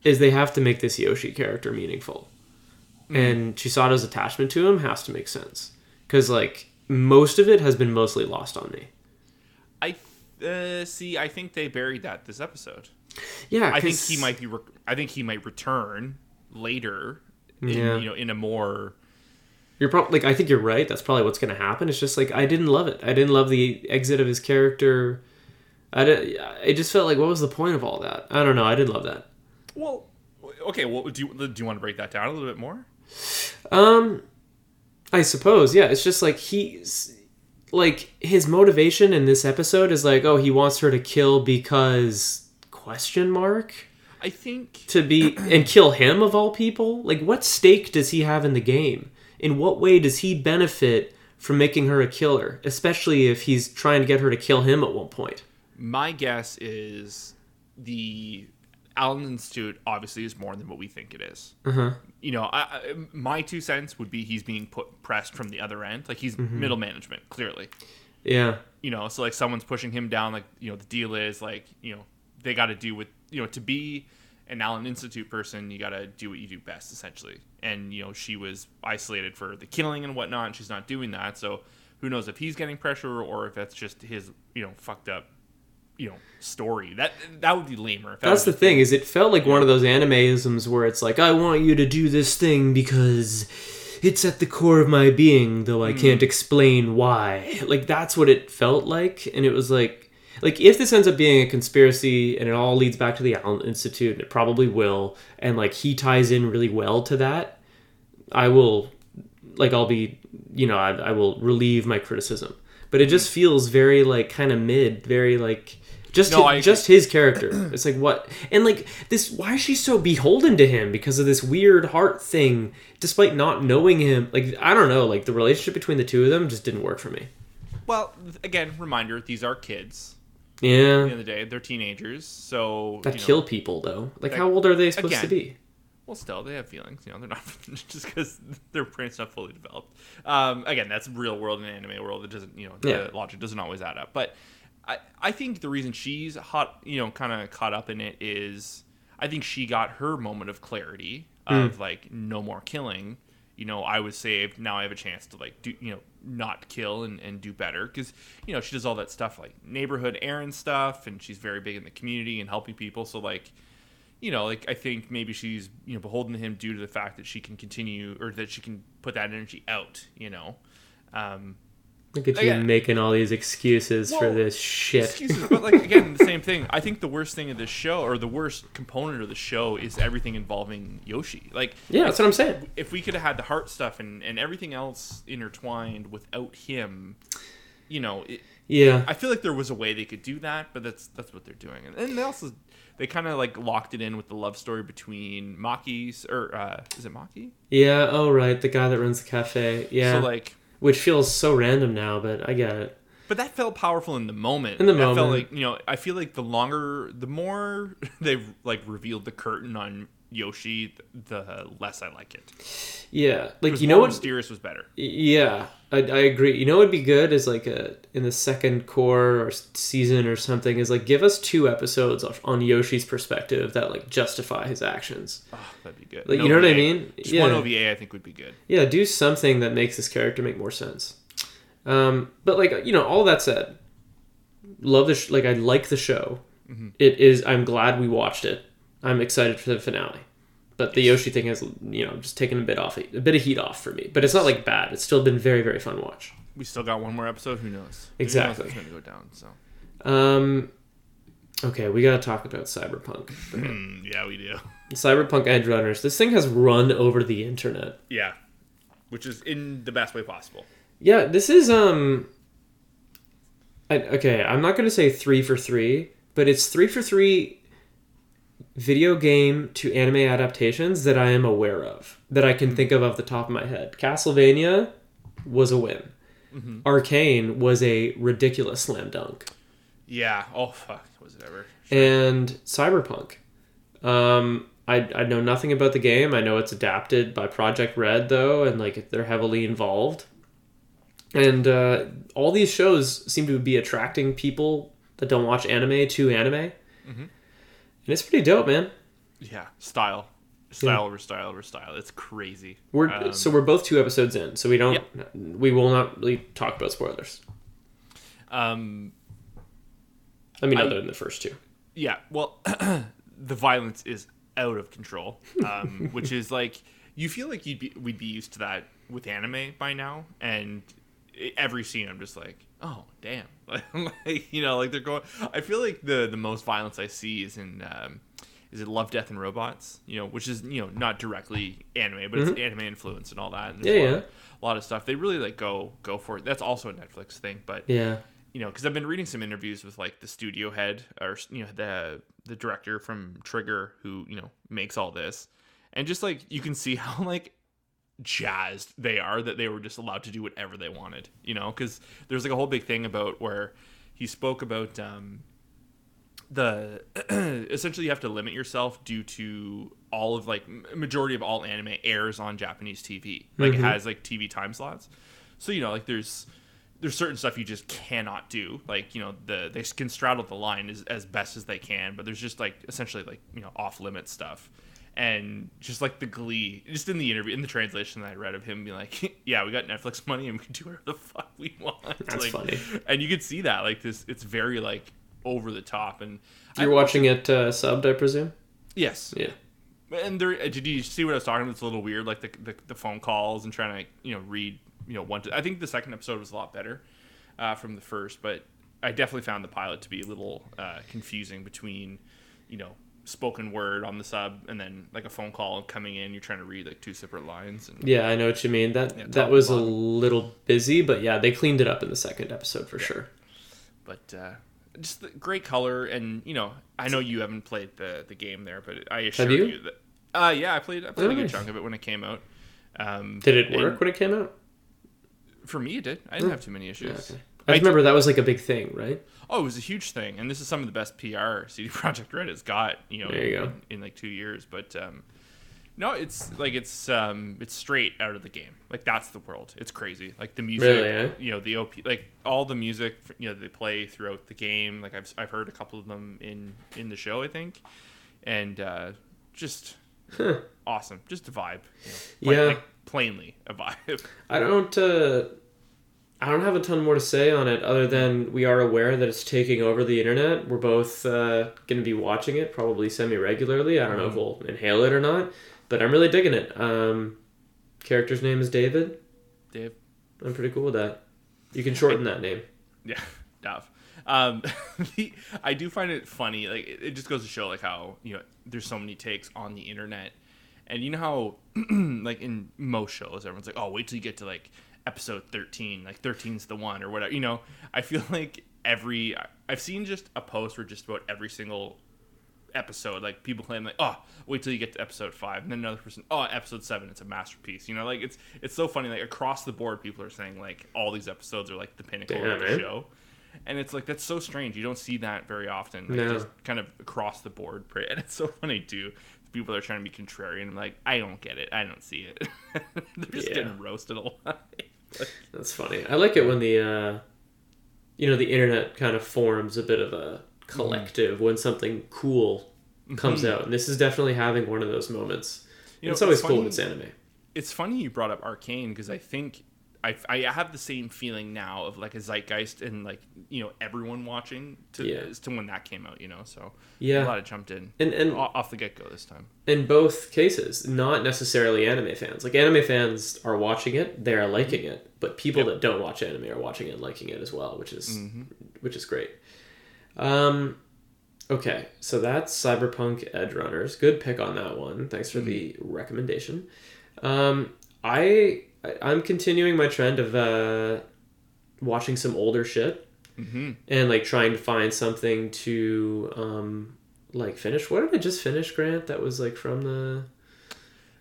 Is they have to make this Yoshi character meaningful, mm. and Chisato's attachment to him has to make sense because like most of it has been mostly lost on me. Uh, see. I think they buried that this episode. Yeah, I think he might be. Re- I think he might return later. In, Yeah. You know, in a more. You're probably like I think you're right. That's probably what's going to happen. It's just like I didn't love it. I didn't love the exit of his character. I did, It just felt like what was the point of all that? I don't know. I didn't love that. Well, okay. Well, do you, do you want to break that down a little bit more? Um, I suppose yeah. It's just like he's like his motivation in this episode is like oh he wants her to kill because question mark I think. to be and kill him of all people. Like what stake does he have in the game? In what way does he benefit from making her a killer, especially if he's trying to get her to kill him at one point? My guess is the Alan Institute obviously is more than what we think it is. Uh-huh. You know, I, I, my two cents would be he's being put pressed from the other end, like he's Mm-hmm. middle management, clearly. Yeah. you know so like someone's pushing him down like you know the deal is like you know they got to do with you know to be an alan institute person you got to do what you do best essentially and you know she was isolated for the killing and whatnot and she's not doing that so who knows if he's getting pressure or if that's just his you know fucked up you know story. That that would be lamer That's the thing is it felt like one of those animeisms where it's like I want you to do this thing because it's at the core of my being though I hmm. can't explain why. Like that's what it felt like and it was like like if this ends up being a conspiracy and it all leads back to the Alan Institute and it probably will and like he ties in really well to that I will like I'll be you know I, I will relieve my criticism but it mm-hmm. just feels very like kind of mid very like just No, hi- I agree. just his character. It's like what and like this why is she so beholden to him because of this weird heart thing despite not knowing him? Like I don't know like the relationship between the two of them just didn't work for me. Well again reminder these are kids. At the yeah end of the day they're teenagers so that you know, kill people though. Like Like, how old are they supposed to be Well, still, they have feelings. You know, they're not just because their brain's not fully developed. Um, again, that's real world and anime world. It doesn't, you know, the Yeah. logic doesn't always add up. But I, I think the reason she's hot, you know, kind of caught up in it is I think she got her moment of clarity of like no more killing. You know, I was saved. Now I have a chance to like do, you know, not kill and, and do better because you know she does all that stuff like neighborhood errand stuff and she's very big in the community and helping people. So like you know, like I think maybe she's you know beholden to him due to the fact that she can continue or that she can put that energy out. You know, um, look at you making all these excuses for this shit excuses, but like again, the same thing. I think the worst thing of this show or the worst component of the show is everything involving Yoshi. Like, yeah that's what I'm saying if we could have had the heart stuff and and everything else intertwined without him, you know, it, yeah I feel like there was a way they could do that, but that's that's what they're doing. And, and they also they kind of like locked it in with the love story between Maki's or uh, is it Maki? Yeah. Oh, right. The guy that runs the cafe. Yeah. So like, Which feels so random now, but I get it. but that felt powerful in the moment. In the That felt moment. like you know, I feel like the longer, the more they've like revealed the curtain on Yoshi, the less I like it. Yeah. Like you know what? mysterious was better. Yeah, I, I agree. You know what'd be good is like a in the second core or season or something is like give us two episodes of, on Yoshi's perspective that like justify his actions. Oh, that'd be good. Like, you know what I mean? Just Yeah. one OVA, I think would be good. Yeah, do something that makes this character make more sense. Um, but like you know, all that said, love the sh- like I like the show. It is. I'm glad we watched it. I'm excited for the finale. But the Yoshi thing has you know just taken a bit off a bit of heat off for me. But it's not like bad. It's still been very very fun watch. We still got one more episode. Who knows? Who knows Exactly. Going to go down. So. Um, okay, we gotta talk about Cyberpunk. Yeah, we do. Cyberpunk Edgerunners. This thing has run over the internet. Yeah, which is in the best way possible. Yeah, this is um. I, okay, I'm not gonna say three for three, but it's three for three video game to anime adaptations that I am aware of that I can think of off the top of my head. Castlevania was a win. Arcane was a ridiculous slam dunk. Yeah. Oh fuck. Was it ever? and Cyberpunk. Um, I, I know nothing about the game. I know it's adapted by Projekt Red though, and like they're heavily involved. And uh, all these shows seem to be attracting people that don't watch anime to anime, and it's pretty dope, man. Yeah. Style. Style over style over style. It's crazy. We're Um, so we're both two episodes in, so we don't we will not really talk about spoilers. Um. I mean, I- other than the first two. Yeah. Well, the violence is out of control, um, which is like you feel like you'd be we'd be used to that with anime by now, and every scene I'm just like, oh damn, like you know, like they're going. I feel like the the most violence I see is in. Um, is it Love, Death, and Robots? You know, which is you know not directly anime, but it's anime influence and all that. And Mm-hmm. Yeah, a, lot yeah. Of, a lot of stuff. They really like go go for it. That's also a Netflix thing, but Yeah, you know, because I've been reading some interviews with like the studio head or you know the the director from Trigger who you know makes all this, and just like you can see how like jazzed they are that they were just allowed to do whatever they wanted, you know, because there's like a whole big thing about where he spoke about um, the essentially you have to limit yourself due to all of like majority of all anime airs on Japanese TV, like it has like TV time slots, so you know like there's there's certain stuff you just cannot do. Like you know the they can straddle the line as, as best as they can but there's just like essentially like you know off limit stuff and just like the glee just in the interview in the translation that i read of him being like yeah we got netflix money and we can do whatever the fuck we want That's like, funny. and you could see that like this it's very like over the top and you're I- watching it uh, subbed, I presume. yes Yeah. and there uh, did you see what I was talking about? It's a little weird, like the, the, the phone calls and trying to you know read you know one. To, I think the second episode was a lot better uh, from the first, but I definitely found the pilot to be a little uh, confusing between you know spoken word on the sub and then like a phone call coming in. You're trying to read like two separate lines. And Yeah, I know what you mean. That Yeah, that was a little busy, but yeah, they cleaned it up in the second episode for sure. but uh, just the great color and you know I know you haven't played the the game there, but I assure you? you that. Uh, yeah, I played. I played Oh, a good nice. chunk of it when it came out. Um, Did it work when it came out? For me, it did. I didn't have too many issues. Hmm. Okay. I remember that was like a big thing, right? Oh, it was a huge thing, and this is some of the best PR CD Projekt Red has got. You know, you in, in like two years. But um, no, it's like it's um, it's straight out of the game. Like that's the world. It's crazy. Like the music, Really, eh? you know, the op, like all the music, you know, they play throughout the game. Like I've I've heard a couple of them in in the show, I think, and uh, just awesome. Just a vibe. You know, Yeah. like plainly a vibe. I don't. Uh, I don't have a ton more to say on it, other than we are aware that it's taking over the internet. We're both uh, going to be watching it, probably semi regularly. I don't know if we'll inhale it or not, but I'm really digging it. Um, character's name is David. Dave. I'm pretty cool with that. You can shorten that name. Yeah, Dav. Um, the, I do find it funny. Like it, it just goes to show like how you know there's so many takes on the internet, and you know how like in most shows everyone's like, oh, wait till you get to like episode 13, like 13's the one or whatever. You know, I feel like every I've seen just a post where just about every single episode, like people claim like, oh, wait till you get to episode five, and then another person, oh, episode seven, it's a masterpiece. You know, like it's it's so funny. Like across the board, people are saying like all these episodes are like the pinnacle Damn, of the man. Eh? show. And it's like that's so strange. You don't see that very often. Like, No. Just kind of across the board, and it's so funny too. People are trying to be contrarian. I'm like, I don't get it. I don't see it. They're just Yeah. getting roasted a lot. That's funny. I like it when the uh, you know the internet kind of forms a bit of a collective when something cool comes out, and this is definitely having one of those moments. You know, it's always it's cool when it's anime. it's funny you brought up Arcane because I think I, I have the same feeling now of like a zeitgeist and like you know everyone watching to Yeah. as to when that came out. You know, so Yeah. a lot of jumped in And and off the get go this time. in both cases, not necessarily anime fans. Like anime fans are watching it, they are liking it, but people Yep. that don't watch anime are watching it and liking it as well, which is Mm-hmm. which is great. Um, okay, so that's Cyberpunk Edgerunners. Good pick on that one. Thanks for the recommendation. Um, I I- I'm continuing my trend of uh, watching some older shit Mm-hmm. and like trying to find something to um like finish. What did I just finish, Grant? That was like from the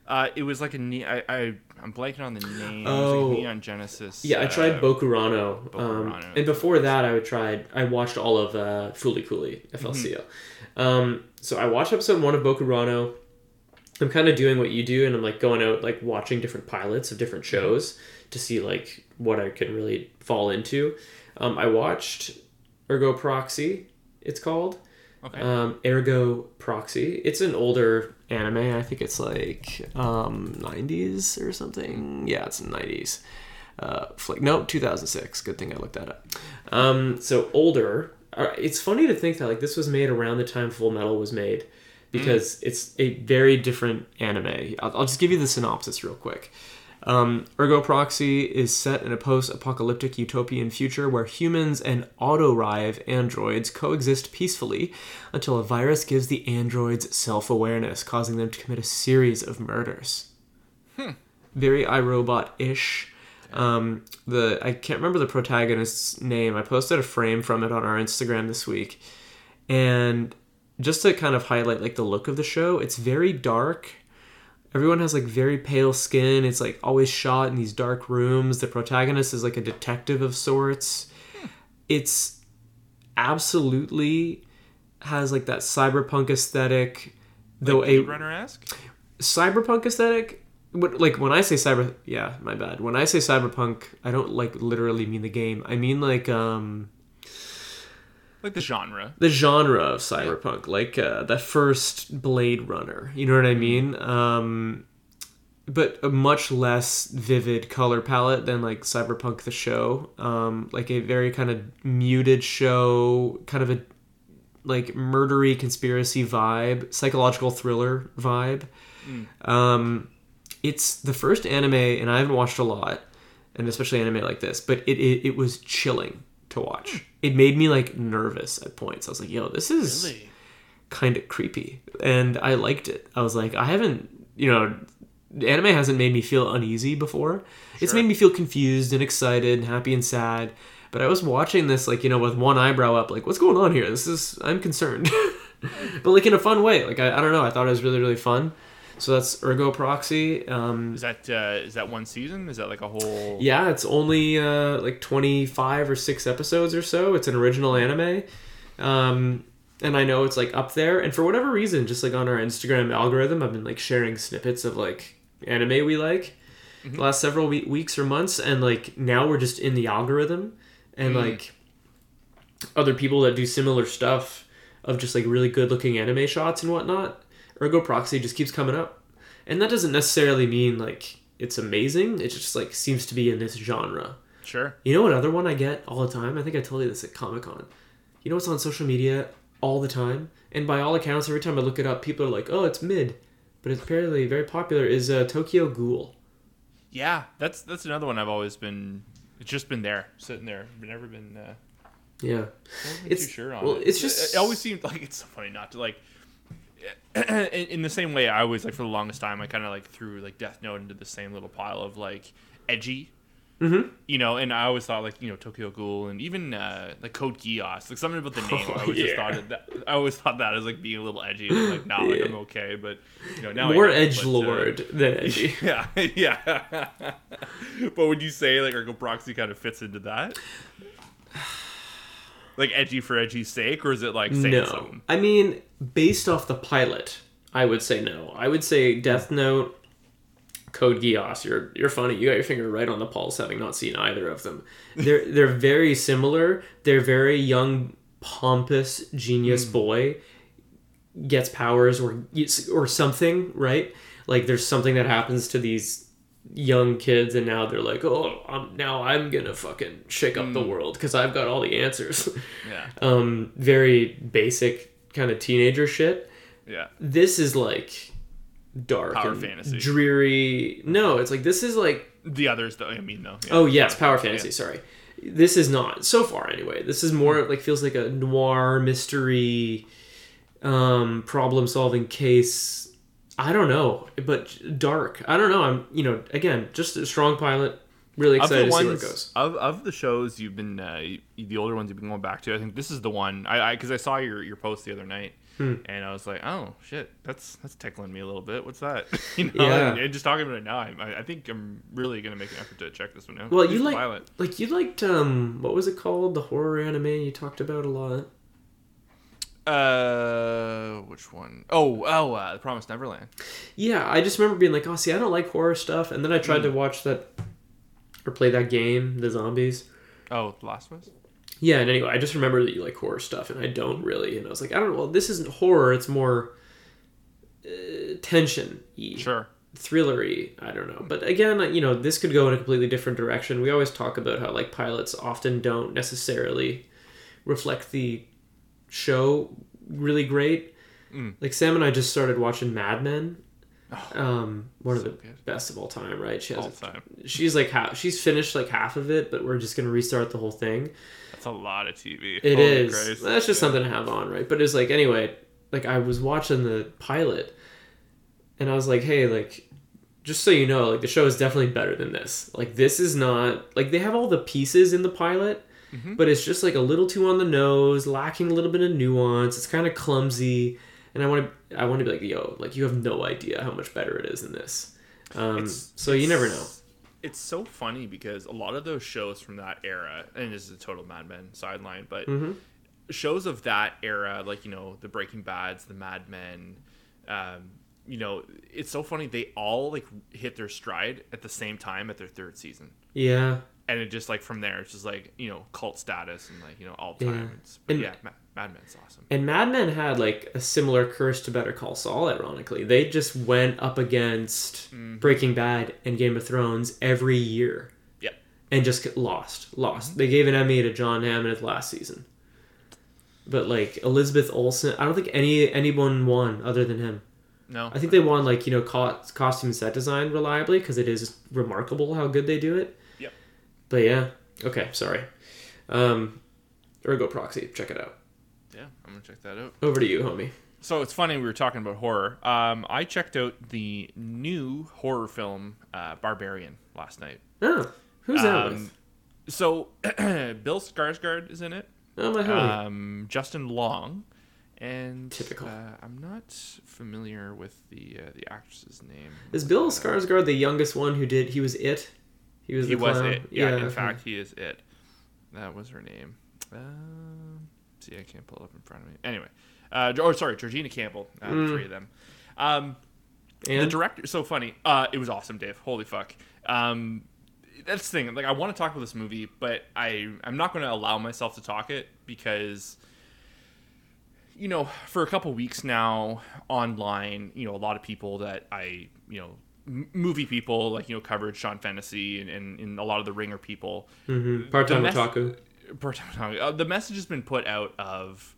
Uh, it was like a ne- I, I I'm blanking on the name. It was Oh. like Neon Genesis. yeah. I uh, tried Bokurano, um, and before that, I would tried. I watched all of uh, Fooly Cooly FLCL. Um, so I watched episode one of Bokurano. I'm kind of doing what you do, and I'm like going out like watching different pilots of different shows to see like what I can really fall into. Um, I watched Ergo Proxy. It's called. Okay. Um, Ergo Proxy. It's an older anime. I think it's like um, 90s or something. Yeah, it's 90s. Uh, flick. No, 2006. Good thing I looked that up. Um, so older. Uh, It's funny to think that like this was made around the time Full Metal was made, because it's a very different anime. I'll, I'll just give you the synopsis real quick. Um, Ergo Proxy is set in a post apocalyptic utopian future where humans and AutoReiv androids coexist peacefully until a virus gives the androids self awareness, causing them to commit a series of murders. Very iRobot ish. Um, the I can't remember the protagonist's name. I posted a frame from it on our Instagram this week, and just to kind of highlight like the look of the show, it's very dark. Everyone has like very pale skin. It's like always shot in these dark rooms. The protagonist is like a detective of sorts. It's absolutely has like that cyberpunk aesthetic, though Blade a Runner esque. cyberpunk aesthetic. What, like when I say cyber, yeah, my bad. When I say cyberpunk, I don't like literally mean the game. I mean like um Like the genre. the genre of cyberpunk, like uh, that first Blade Runner. You know what I mean? Um, but a much less vivid color palette than like Cyberpunk the show. Um, like a very kind of muted show, kind of a like murdery conspiracy vibe, psychological thriller vibe. Um, it's the first anime, and I haven't watched a lot, and especially anime like this, but it it, it was chilling to watch. It made me like nervous at points. I was like, "Yo, this is Really? kind of creepy," and I liked it. I was like, I haven't, you know, anime hasn't made me feel uneasy before. It's made me feel confused and excited, and happy and sad. But I was watching this like you know with one eyebrow up, like, what's going on here? This is I'm concerned, but like in a fun way. Like I, I don't know. I thought it was really really fun. So that's Ergo Proxy. Um, Is that uh, is that one season? Is that like a whole? yeah, it's only uh, like 25 or 6 episodes or so. It's an original anime. Um, and I know it's like up there. And for whatever reason, just like on our Instagram algorithm, I've been like sharing snippets of like anime we like the last several we- weeks or months. And like now we're just in the algorithm. And like other people that do similar stuff of just like really good looking anime shots and whatnot, Ergo Proxy just keeps coming up. And that doesn't necessarily mean like it's amazing. It just like seems to be in this genre. Sure. You know what other one I get all the time? I think I told you this at Comic Con. You know what's on social media all the time? And by all accounts, every time I look it up, people are like, "Oh, it's mid," but it's apparently very popular. Is uh, Tokyo Ghoul? Yeah, that's that's another one I've always been. It's just been there, sitting there. I've never been. Uh, Yeah, It's- too sure on well, it. it's just- It always seemed like it's so funny not to like. in, in the same way, I always like for the longest time, I kind of like threw like Death Note into the same little pile of like edgy. Mm-hmm. You know, and I always thought like you know Tokyo Ghoul and even uh, like Code Geass, like something about the name. I always just yeah. thought that. I always thought that as like being a little edgy. Like, nah, like I'm okay, but you know now More edge uh, lord than edgy. yeah, yeah. but would you say like Ergo Proxy kind of fits into that? Like edgy for edgy's sake, or is it like no, something? I mean, based off the pilot, I would say no. I would say Death Note, Code Geass. You're you're funny. You got your finger right on the pulse, having not seen either of them. They're they're very similar. They're very young, pompous, genius hmm. boy gets powers or or something, right? Like there's something that happens to these young kids and now they're like oh I'm, now i'm gonna fucking shake up the world because i've got all the answers Yeah, um, very basic kind of teenager shit. yeah. This is like dark Power fantasy. dreary. No, it's like this is like The others, though, I mean, though. Yeah. oh yes, power fantasy. Sorry, this is not so far anyway. This is more like feels like a noir mystery, um, problem solving case. I don't know, but dark. I don't know. I'm you know again just a strong pilot. Really excited the to see where it goes. of, of the shows you've been uh, the older ones you've been going back to, I think this is the one. I because I, saw your your post the other night, Hmm. and I was like, oh shit, that's that's tickling me a little bit. What's that? you know, Yeah. and, and just talking about it now, I, I think I'm really gonna make an effort to check this one out. Well, you like pilot. like you liked um what was it called the horror anime you talked about a lot. Uh, which one? Oh, oh, uh, the Promised Neverland. Yeah, I just remember being like, oh, see, I don't like horror stuff, and then I tried to watch that or play that game, The Zombies. Oh, The Last of Us. Yeah, and anyway, I just remember that you like horror stuff, and I don't really. And I was like, I don't know. Well, this isn't horror; it's more uh, tension, Sure. thrillery. I don't know. But again, you know, this could go in a completely different direction. We always talk about how like pilots often don't necessarily reflect the show really great. Mm. Like Sam and I just started watching Mad Men. Um, one of the good. best of all time, right? She has All time. she's like half she's finished like half of it, but we're just gonna restart the whole thing. That's a lot of TV. It Holy is. Christ. That's just Yeah. something to have on, right? But it's like anyway, like I was watching the pilot, and I was like, hey, like, just so you know, like the show is definitely better than this. Like this is not like they have all the pieces in the pilot, Mm-hmm. but it's just like a little too on the nose, lacking a little bit of nuance. It's kind of clumsy, and I want to I want to be like, yo, like you have no idea how much better it is than this. Um, so you never know. it's- so funny because a lot of those shows from that era, and this is a total Mad Men sideline, but Mm-hmm. shows of that era, like you know the Breaking Bad's, the Mad Men, um, you know, it's so funny. They all like hit their stride at the same time at their third season, Yeah, and it just like from there, it's just like you know cult status and like you know all Yeah. time. It's, but And- yeah, Ma- Mad Men's awesome. And Mad Men had like a similar curse to Better Call Saul, ironically. They just went up against mm-hmm. Breaking Bad and Game of Thrones every year Yeah, and just get lost. Lost. Mm-hmm. They gave an Emmy to John Hammond last season. But like Elizabeth Olsen, I don't think any anyone won other than him. no, I think they won like, you know, co- costume set design reliably because it is remarkable how good they do it. But yeah. Okay, sorry. Um Ergo Proxy, check it out. yeah, I'm gonna check that out. Over to you, homie. So it's funny we were talking about horror. Um, I checked out the new horror film uh, Barbarian last night. Oh, who's that Um, with? So Bill Skarsgård is in it. Oh my homie. Um, Justin Long, and Typical. Uh, I'm not familiar with the uh, the actress's name. Is Bill Skarsgård the youngest one who did? He was it. He was. He the was clown? it. Yeah, in okay. fact, he is it. That was her name. Um, see, I can't pull it up in front of me. Anyway, uh, oh, sorry, Georgina Campbell. Uh, Mm. The three of them. Um, the And director so funny uh it was awesome dave holy fuck um that's the thing like i want to talk about this movie but i i'm not going to allow myself to talk it because you know for a couple weeks now online you know a lot of people that i you know movie people like you know covered sean fantasy and, and, and a lot of the ringer people Mhm. part-time the mess- otaku. part-time uh, the message has been put out of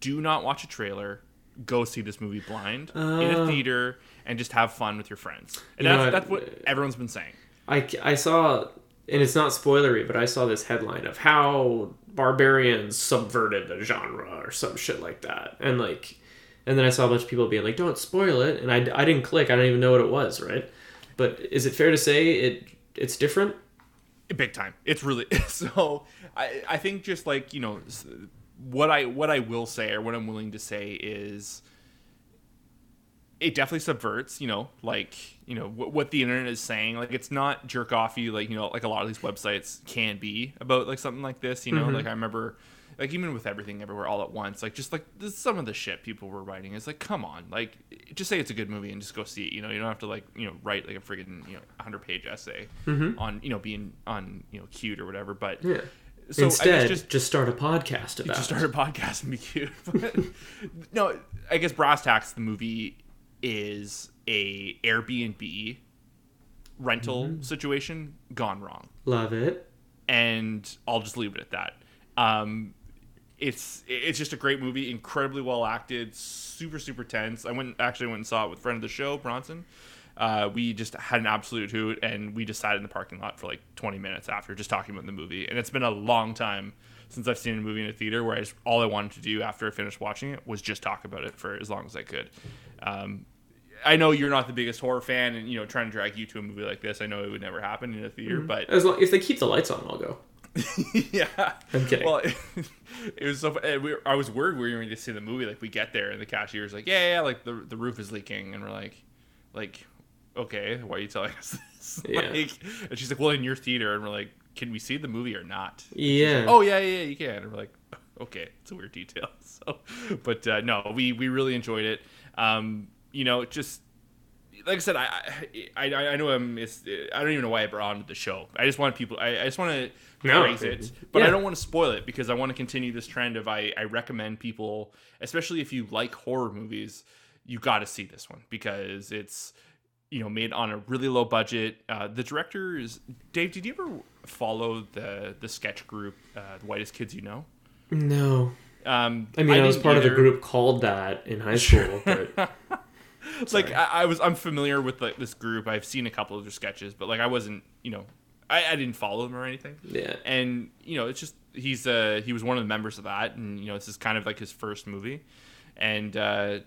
do not watch a trailer go see this movie blind in a Oh. theater and just have fun with your friends and You that's, what? that's what everyone's been saying I, I saw, and it's not spoilery, but I saw this headline of how barbarians subverted the genre or some shit like that, and like, and then I saw a bunch of people being like, "Don't spoil it," and I, I didn't click. I don't even know what it was, right? But is it fair to say it it's different? big time it's really so i i think just like you know what i what i will say or what i'm willing to say is it definitely subverts you know like you know what, what the internet is saying like it's not jerk offy like you know like a lot of these websites can be about like something like this you know mm-hmm. like i remember like even with everything everywhere all at once like just like this, some of the shit people were writing is like come on like just say it's a good movie and just go see it you know you don't have to like you know write like a friggin' you know 100 page essay on you know being on you know cute or whatever but Yeah. so Instead, just just start a podcast about. just start a podcast and be cute. But, no, I guess Brass Tacks the movie is a Airbnb rental Mm-hmm. situation gone wrong, Love it. and I'll just leave it at that. Um, it's it's just a great movie, incredibly well acted, super super tense. I went actually went and saw it with friend of the show Bronson. Uh, we just had an absolute hoot, and we just sat in the parking lot for like 20 minutes after, just talking about the movie. And it's been a long time since I've seen a movie in a theater where I just, all I wanted to do after I finished watching it was just talk about it for as long as I could. Um, I know you're not the biggest horror fan, and you know trying to drag you to a movie like this, I know it would never happen in a theater, but As long if they keep the lights on, I'll go. yeah, I'm kidding. Well, it, was so. We, I was worried we were going to see the movie. Like we get there and the cashier's like, "Yeah, yeah, like the the roof is leaking," and we're like, "Like, okay, why are you telling us this?" Yeah. Like, and she's like, "Well, in your theater," and we're like, "Can we see the movie or not?" Yeah. Oh yeah, yeah, yeah, you can. And we're like, okay, it's a weird detail. So, but uh, no, we we really enjoyed it. Um, you know, just like I said, I I, I I know I'm. It's, I don't even know why I brought on the show. I just want people. I, I just want to No, praise it, but I don't want to spoil it because I want to continue this trend of I I recommend people, especially if you like horror movies, you got to see this one because it's you know made on a really low budget. Uh, the director is Dave. Did you ever follow the the sketch group, uh, the Whitest Kids You Know? No. Um, I mean, I, was didn't part of the group called that in high school, but like I, I was I'm familiar with like this group. I've seen a couple of their sketches, but like I wasn't, you know, I, I didn't follow them or anything. yeah. And you know, it's just he's uh he was one of the members of that, and you know, this is kind of like his first movie, and uh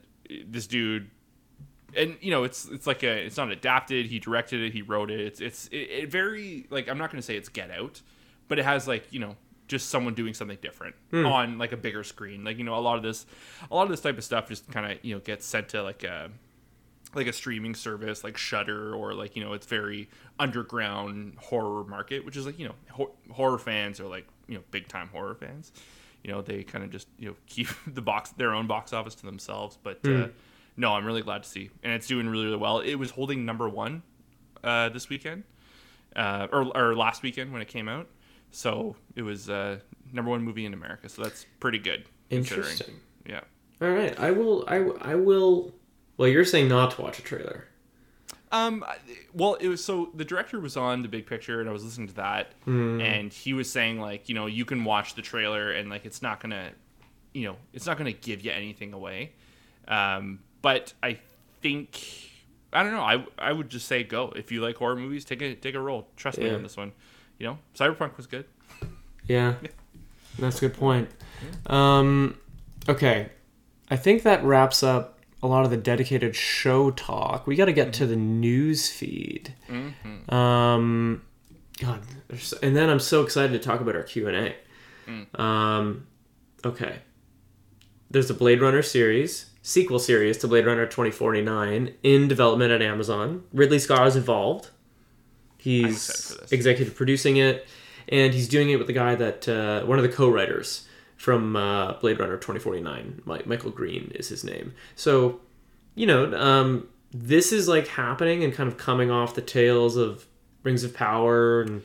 this dude. And you know it's it's like a it's not adapted. He directed it. He wrote it. It's it's it, it very like I'm not gonna say it's Get Out, but it has like you know just someone doing something different on like a bigger screen. Like you know a lot of this, a lot of this type of stuff just kind of you know gets sent to like a like a streaming service like Shudder or like you know it's very underground horror market, which is like you know hor- horror fans are like you know big time horror fans. You know they kind of just you know keep the box their own box office to themselves. But uh, no, I'm really glad to see, and it's doing really really well. It was holding number one uh, this weekend, uh, or or last weekend when it came out. So it was uh, number one movie in America. So that's pretty good. Interesting. Yeah. All right. I will. I, I will. Well, you're saying not to watch a trailer. Um, well, it was so the director was on the big picture, and I was listening to that, and he was saying like, you know, you can watch the trailer, and like, it's not gonna, you know, it's not gonna give you anything away. Um, but I think I don't know. I I would just say go if you like horror movies, take a take a roll. Trust me on this one. You know, Cyberpunk was good. Yeah. That's a good point. Um, okay. I think that wraps up a lot of the dedicated show talk. We got to get to the news feed. Um, God, and then I'm so excited to talk about our Q and A. Um, okay. There's a Blade Runner series, sequel series to Blade Runner 2049 in development at Amazon. Ridley Scott is involved. He's excited for this. executive producing it, and he's doing it with the guy that uh, one of the co-writers from uh, Blade Runner 2049. Mi- Michael Green is his name. So, you know, um, this is like happening and kind of coming off the tails of Rings of Power and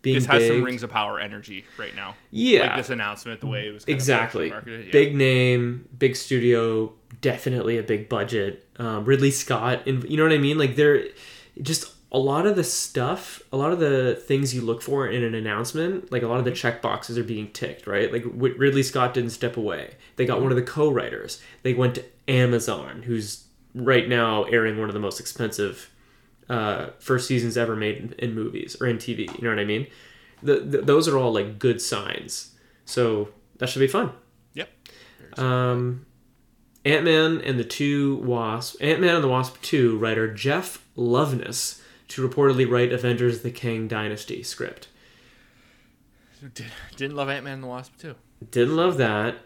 being This has big. some Rings of Power energy right now. Yeah. like this announcement, the way it was kind of exactly marketed, yeah. big name big studio definitely a big budget um, ridley scott and you know what i mean like they're just a lot of the stuff a lot of the things you look for in an announcement like a lot of the check boxes are being ticked right? Like ridley scott didn't step away. They got one of the co-writers. They went to amazon who's right now airing one of the most expensive uh, first seasons ever made in, in movies or in tv you know what i mean? The, the, those are all like good signs. So that should be fun. Yep. um, Ant Man and the two Wasp, Ant Man and the Wasp 2 writer Jeff Loveness to reportedly write Avengers the Kang Dynasty script. Did, didn't love Ant Man and the Wasp too. Didn't love that,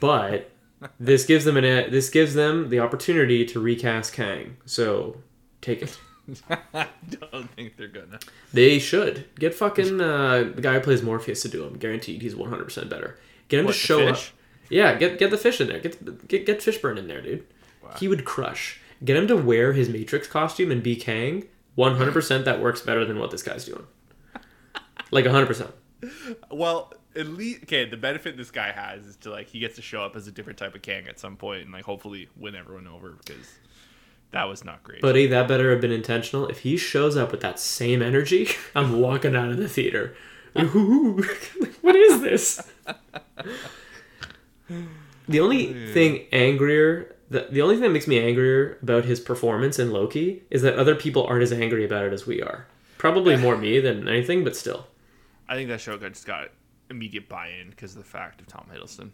but this gives them an this gives them the opportunity to recast Kang. So take it. I don't think they're gonna. They should get fucking uh, the guy who plays Morpheus to do him. Guaranteed, he's one hundred percent better. Get him What, to show up. Yeah, get get the fish in there. Get get get Fishburne in there, dude. He would crush. Get him to wear his Matrix costume and be Kang. One hundred percent, that works better than what this guy's doing. Like hundred percent. Well, at least okay. The benefit this guy has is to like he gets to show up as a different type of Kang at some point and like hopefully win everyone over because that was not great. Buddy, that better have been intentional. If he shows up with that same energy, I'm walking out of the theater. What is this? The only oh, thing angrier, the, the only thing that makes me angrier about his performance in Loki is that other people aren't as angry about it as we are. Probably more me than anything, but still. I think that show got just got immediate buy-in because of the fact of Tom Hiddleston.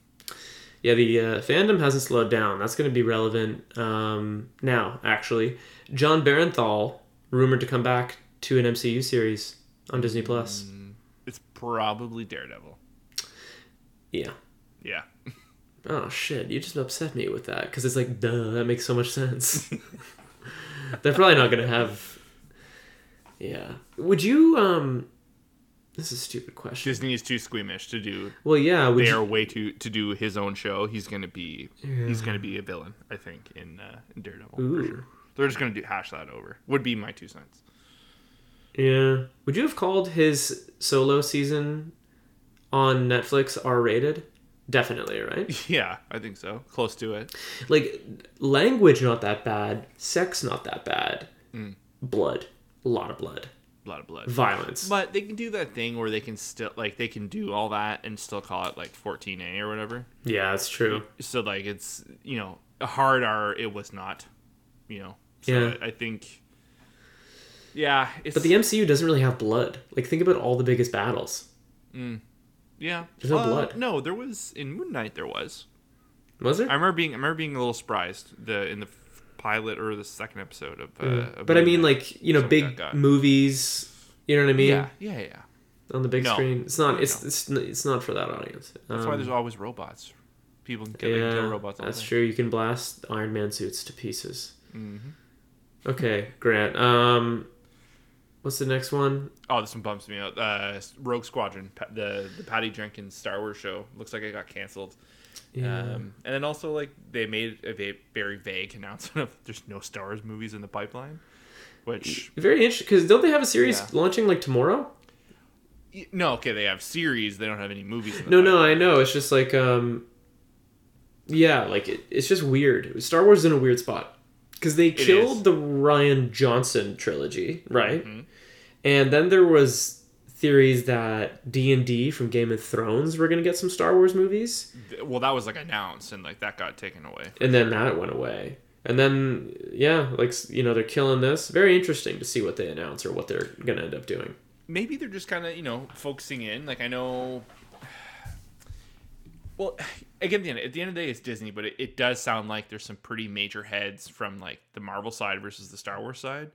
Yeah, the uh, fandom hasn't slowed down. That's going to be relevant um, now, actually. Jon Bernthal, rumored to come back to an MCU series on Disney Plus. It's probably Daredevil. Yeah. Yeah. Oh shit! You just upset me with that because it's like, duh, that makes so much sense. They're probably not gonna have. Yeah. Would you? Um. This is a stupid question. Disney is too squeamish to do. Well, yeah. Would They you, are way too to do his own show. He's gonna be he's gonna be a villain. I think in uh, in Daredevil for sure. They're just gonna do hash that over. Would be my two cents. yeah. Would you have called his solo season on Netflix R-rated? Definitely, right? Yeah, I think so. Close to it. like language not that bad, sex not that bad, Mm. blood, a lot of blood, A lot of blood. violence. But they can do that thing where they can still like they can do all that and still call it like 14A or whatever. Yeah, that's true. So like it's you know hard R. It was not. You know. So Yeah. I, I think. Yeah, it's But the MCU doesn't really have blood. Like think about all the biggest battles. Yeah. There's no Uh, blood. No, there was in Moon Knight. There was. Was there? I remember being I remember being a little surprised the in the pilot or the second episode of. Uh, of but I mean, like you know, big movies. You know what I mean? Yeah, yeah, yeah. On the big No. screen, it's not. It's No. it's it's not for that audience. That's Um, why there's always robots. People can kill, yeah, kill robots. That's true. You can blast Iron Man suits to pieces. Mhm. Okay, Grant. Um, what's the next one? Oh, this one bumps me out. Uh, Rogue Squadron, the the Patty Jenkins Star Wars show, looks like it got canceled. Yeah. Um, and then also like they made a very vague announcement of there's no Star Wars movies in the pipeline, which Very interesting because don't they have a series Yeah. launching like tomorrow? no, okay, they have series, they don't have any movies. In the No, no, I know. It's just like, um, yeah, like it, it's just weird. Star Wars is in a weird spot because they killed is. the Rian Johnson trilogy, right? Mhm. And then there was theories that D and D from Game of Thrones were gonna get some Star Wars movies, Well, that was like announced, and like that got taken away. and then that went away. And then yeah, like you know they're killing this. Very interesting to see what they announce or what they're gonna end up doing. maybe they're just kind of you know focusing in like i know well again at the end, at the end of the day it's disney but it, it does sound like there's some pretty major heads from like the marvel side versus the star wars side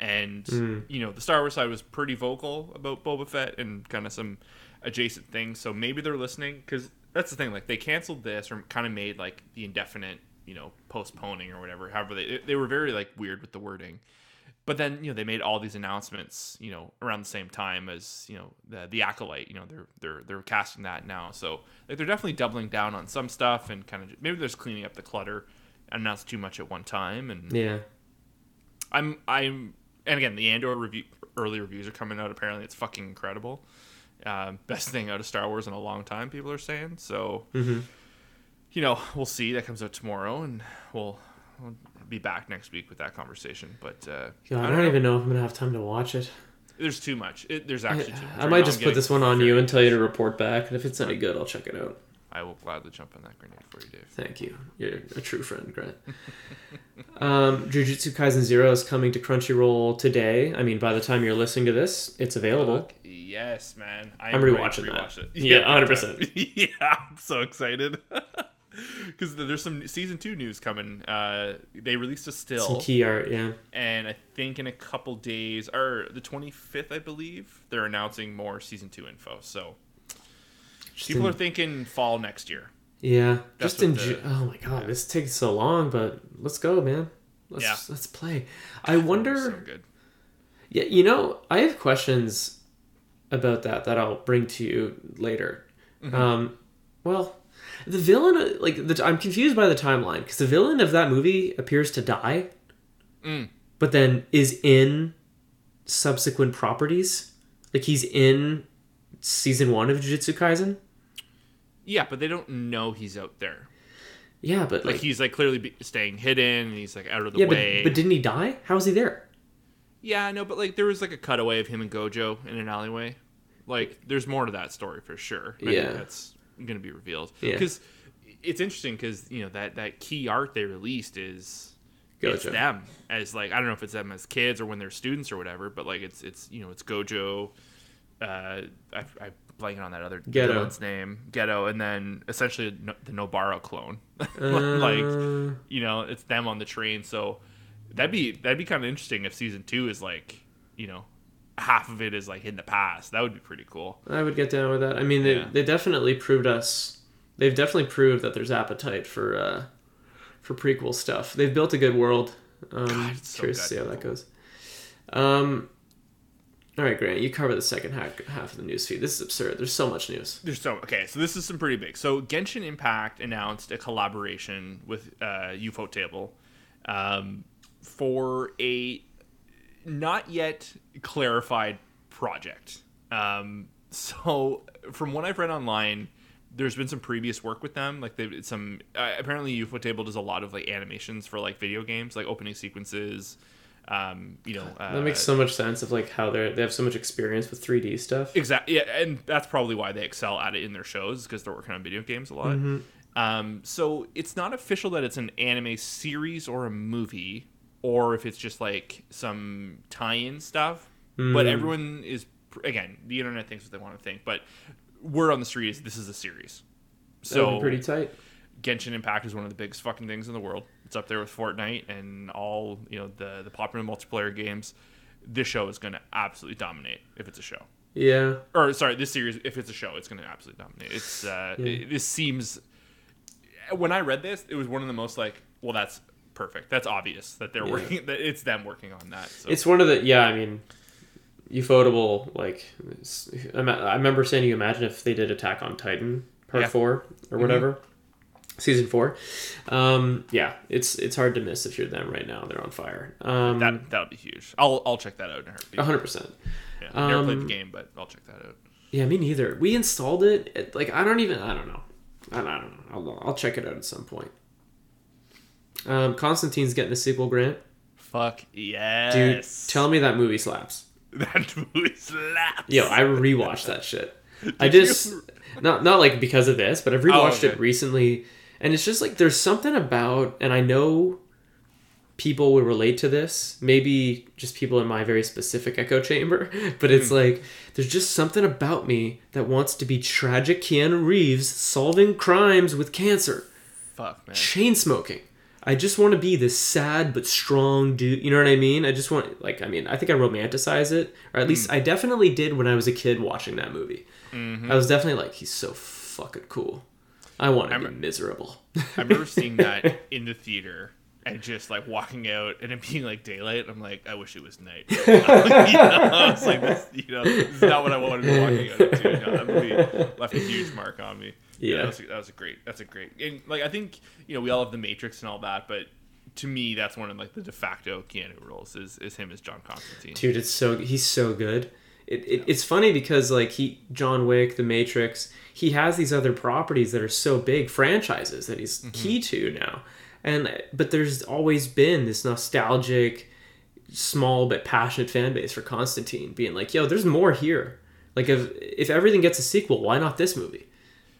and mm. you know the star wars side was pretty vocal about boba fett and kind of some adjacent things. So maybe they're listening because that's the thing like they canceled this or kind of made like the indefinite you know postponing or whatever however they they were very like weird with the wording. But then you know they made all these announcements you know around the same time as you know the the acolyte you know they're they're they're casting that now. So like they're definitely doubling down on some stuff and kind of maybe they're just cleaning up the clutter and not too much at one time and Yeah. i'm i'm and again the andor review early reviews are coming out apparently it's fucking incredible um, best thing out of star wars in a long time people are saying so Mm-hmm. you know we'll see that comes out tomorrow and we'll, we'll be back next week with that conversation but uh God, I don't don't even know if I'm gonna have time to watch it. There's too much. It, there's actually too much. I might just put this one on you and tell you to report back, and if it's any good, I'll check it out. I will gladly jump on that grenade for you, Dave. Thank you. You're a true friend, Grant. um, Jujutsu Kaisen Zero is coming to Crunchyroll today. I mean, by the time you're listening to this, it's available. Fuck yes, man. I I'm am ready to rewatching that. rewatch It. Yeah, 100%. yeah, I'm so excited. Because there's some season two news coming. Uh, they released a still, Some key art, yeah. and I think in a couple days, or the 25th, I believe, they're announcing more season two info. So Just People in- are thinking fall next year. Yeah, That's just in the- Ju- oh my god, this takes so long, but let's go, man. Let's Yeah. let's play. I wonder. So good. Yeah, you know, I have questions about that that I'll bring to you later. Mm-hmm. Um, well, the villain, like, the, I'm confused by the timeline because the villain of that movie appears to die, Mm. but then is in subsequent properties. Like, he's in season one of Jujutsu Kaisen. Yeah, but they don't know he's out there. Yeah, but Like like, he's like clearly be- staying hidden. And he's like out of the yeah, way. but didn't he die? How is he there? Yeah, I know, but like there was like a cutaway of him and Gojo in an alleyway. Like there's more to that story for sure. I think Yeah. that's gonna be revealed. Yeah. Because it's interesting because you know that that key art they released is it's them as like I don't know if it's them as kids or when they're students or whatever, but like it's it's you know it's Gojo. Uh, I I blanking on that other Geto. villain's name, Geto, and then essentially no- the Nobara clone. like Uh, you know it's them on the train so that'd be that'd be kind of interesting if season two is like you know half of it is like in the past that would be pretty cool I would get down with that. I mean, they, Yeah. they definitely proved us. They've definitely proved that there's appetite for uh, for prequel stuff. They've built a good world. Um, God, so curious to see how that goes. Um, all right, Grant, you cover the second half, half of the news feed. This is absurd. There's so much news. there's so okay so this is some pretty big so genshin impact announced a collaboration with uh ufotable um, for a not yet clarified project um, so from what i've read online there's been some previous work with them like they've some uh, apparently ufotable does a lot of like animations for like video games like opening sequences um, you know uh, That makes so much sense of like how they they have so much experience with 3D stuff. Exactly. Yeah, and that's probably why they excel at it in their shows because they're working on video games a lot. Um, so it's not official that it's an anime series or a movie, or if it's just like some tie-in stuff. But everyone is again, the internet thinks what they want to think. But word on the street is this is a series. So pretty tight. Genshin Impact is one of the biggest fucking things in the world. It's up there with Fortnite and all you know the the popular multiplayer games. This show is going to absolutely dominate if it's a show Yeah, or sorry, this series, if it's a show, it's going to absolutely dominate. It's uh, Yeah. it- this seems. When I read this, it was one of the most like, well, that's perfect. That's obvious that they're Yeah. working. That it's them working on that. So. it's one of the yeah. I mean, ufotable like I remember saying you imagine if they did Attack on Titan part Yeah. Mm-hmm. four or whatever, season four. Um, yeah, it's it's hard to miss if you're them right now. They're on fire. Um, that that would be huge. I'll I'll check that out in a heartbeat. hundred percent. Yeah, never played Um, the game, but I'll check that out. Yeah, me neither. We installed it. it like I don't even. I don't know. I don't, I don't know. I'll, I'll check it out at some point. Um, Constantine's getting a sequel, Grant. Fuck yes, Dude, tell me that movie slaps. that movie slaps. Yo, I rewatched that shit. I Did you? just not not like because of this, but I've rewatched okay. it recently, and it's just like there's something about, and I know people would relate to this. Maybe just people in my very specific echo chamber, but it's like there's just something about me that wants to be tragic Keanu Reeves solving crimes with cancer, fuck man. chain smoking. I just want to be this sad but strong dude. You know what I mean? I just want, like, I mean, I think I romanticize it, or at least Hmm. I definitely did when I was a kid watching that movie. Mm-hmm. I was definitely like, he's so fucking cool. I want to I'm- miserable. I remember seeing that in the theater and just like walking out and it being like daylight. I'm like, I wish it was night. you know, I was like, this, you know, this is not what I wanted to be walking out to. You know, that movie left a huge mark on me. Yeah. that was, that was a great. That's a great. And like, I think you know, we all have the Matrix and all that, but to me, that's one of like the de facto Keanu roles is is him as John Constantine. Dude, it's so he's so good. It, it, It's funny because like he John Wick, The Matrix, he has these other properties that are so big franchises that he's Mm-hmm. key to now, and but there's always been this nostalgic, small but passionate fan base for Constantine, being like, "Yo, there's more here." Like if if everything gets a sequel, why not this movie?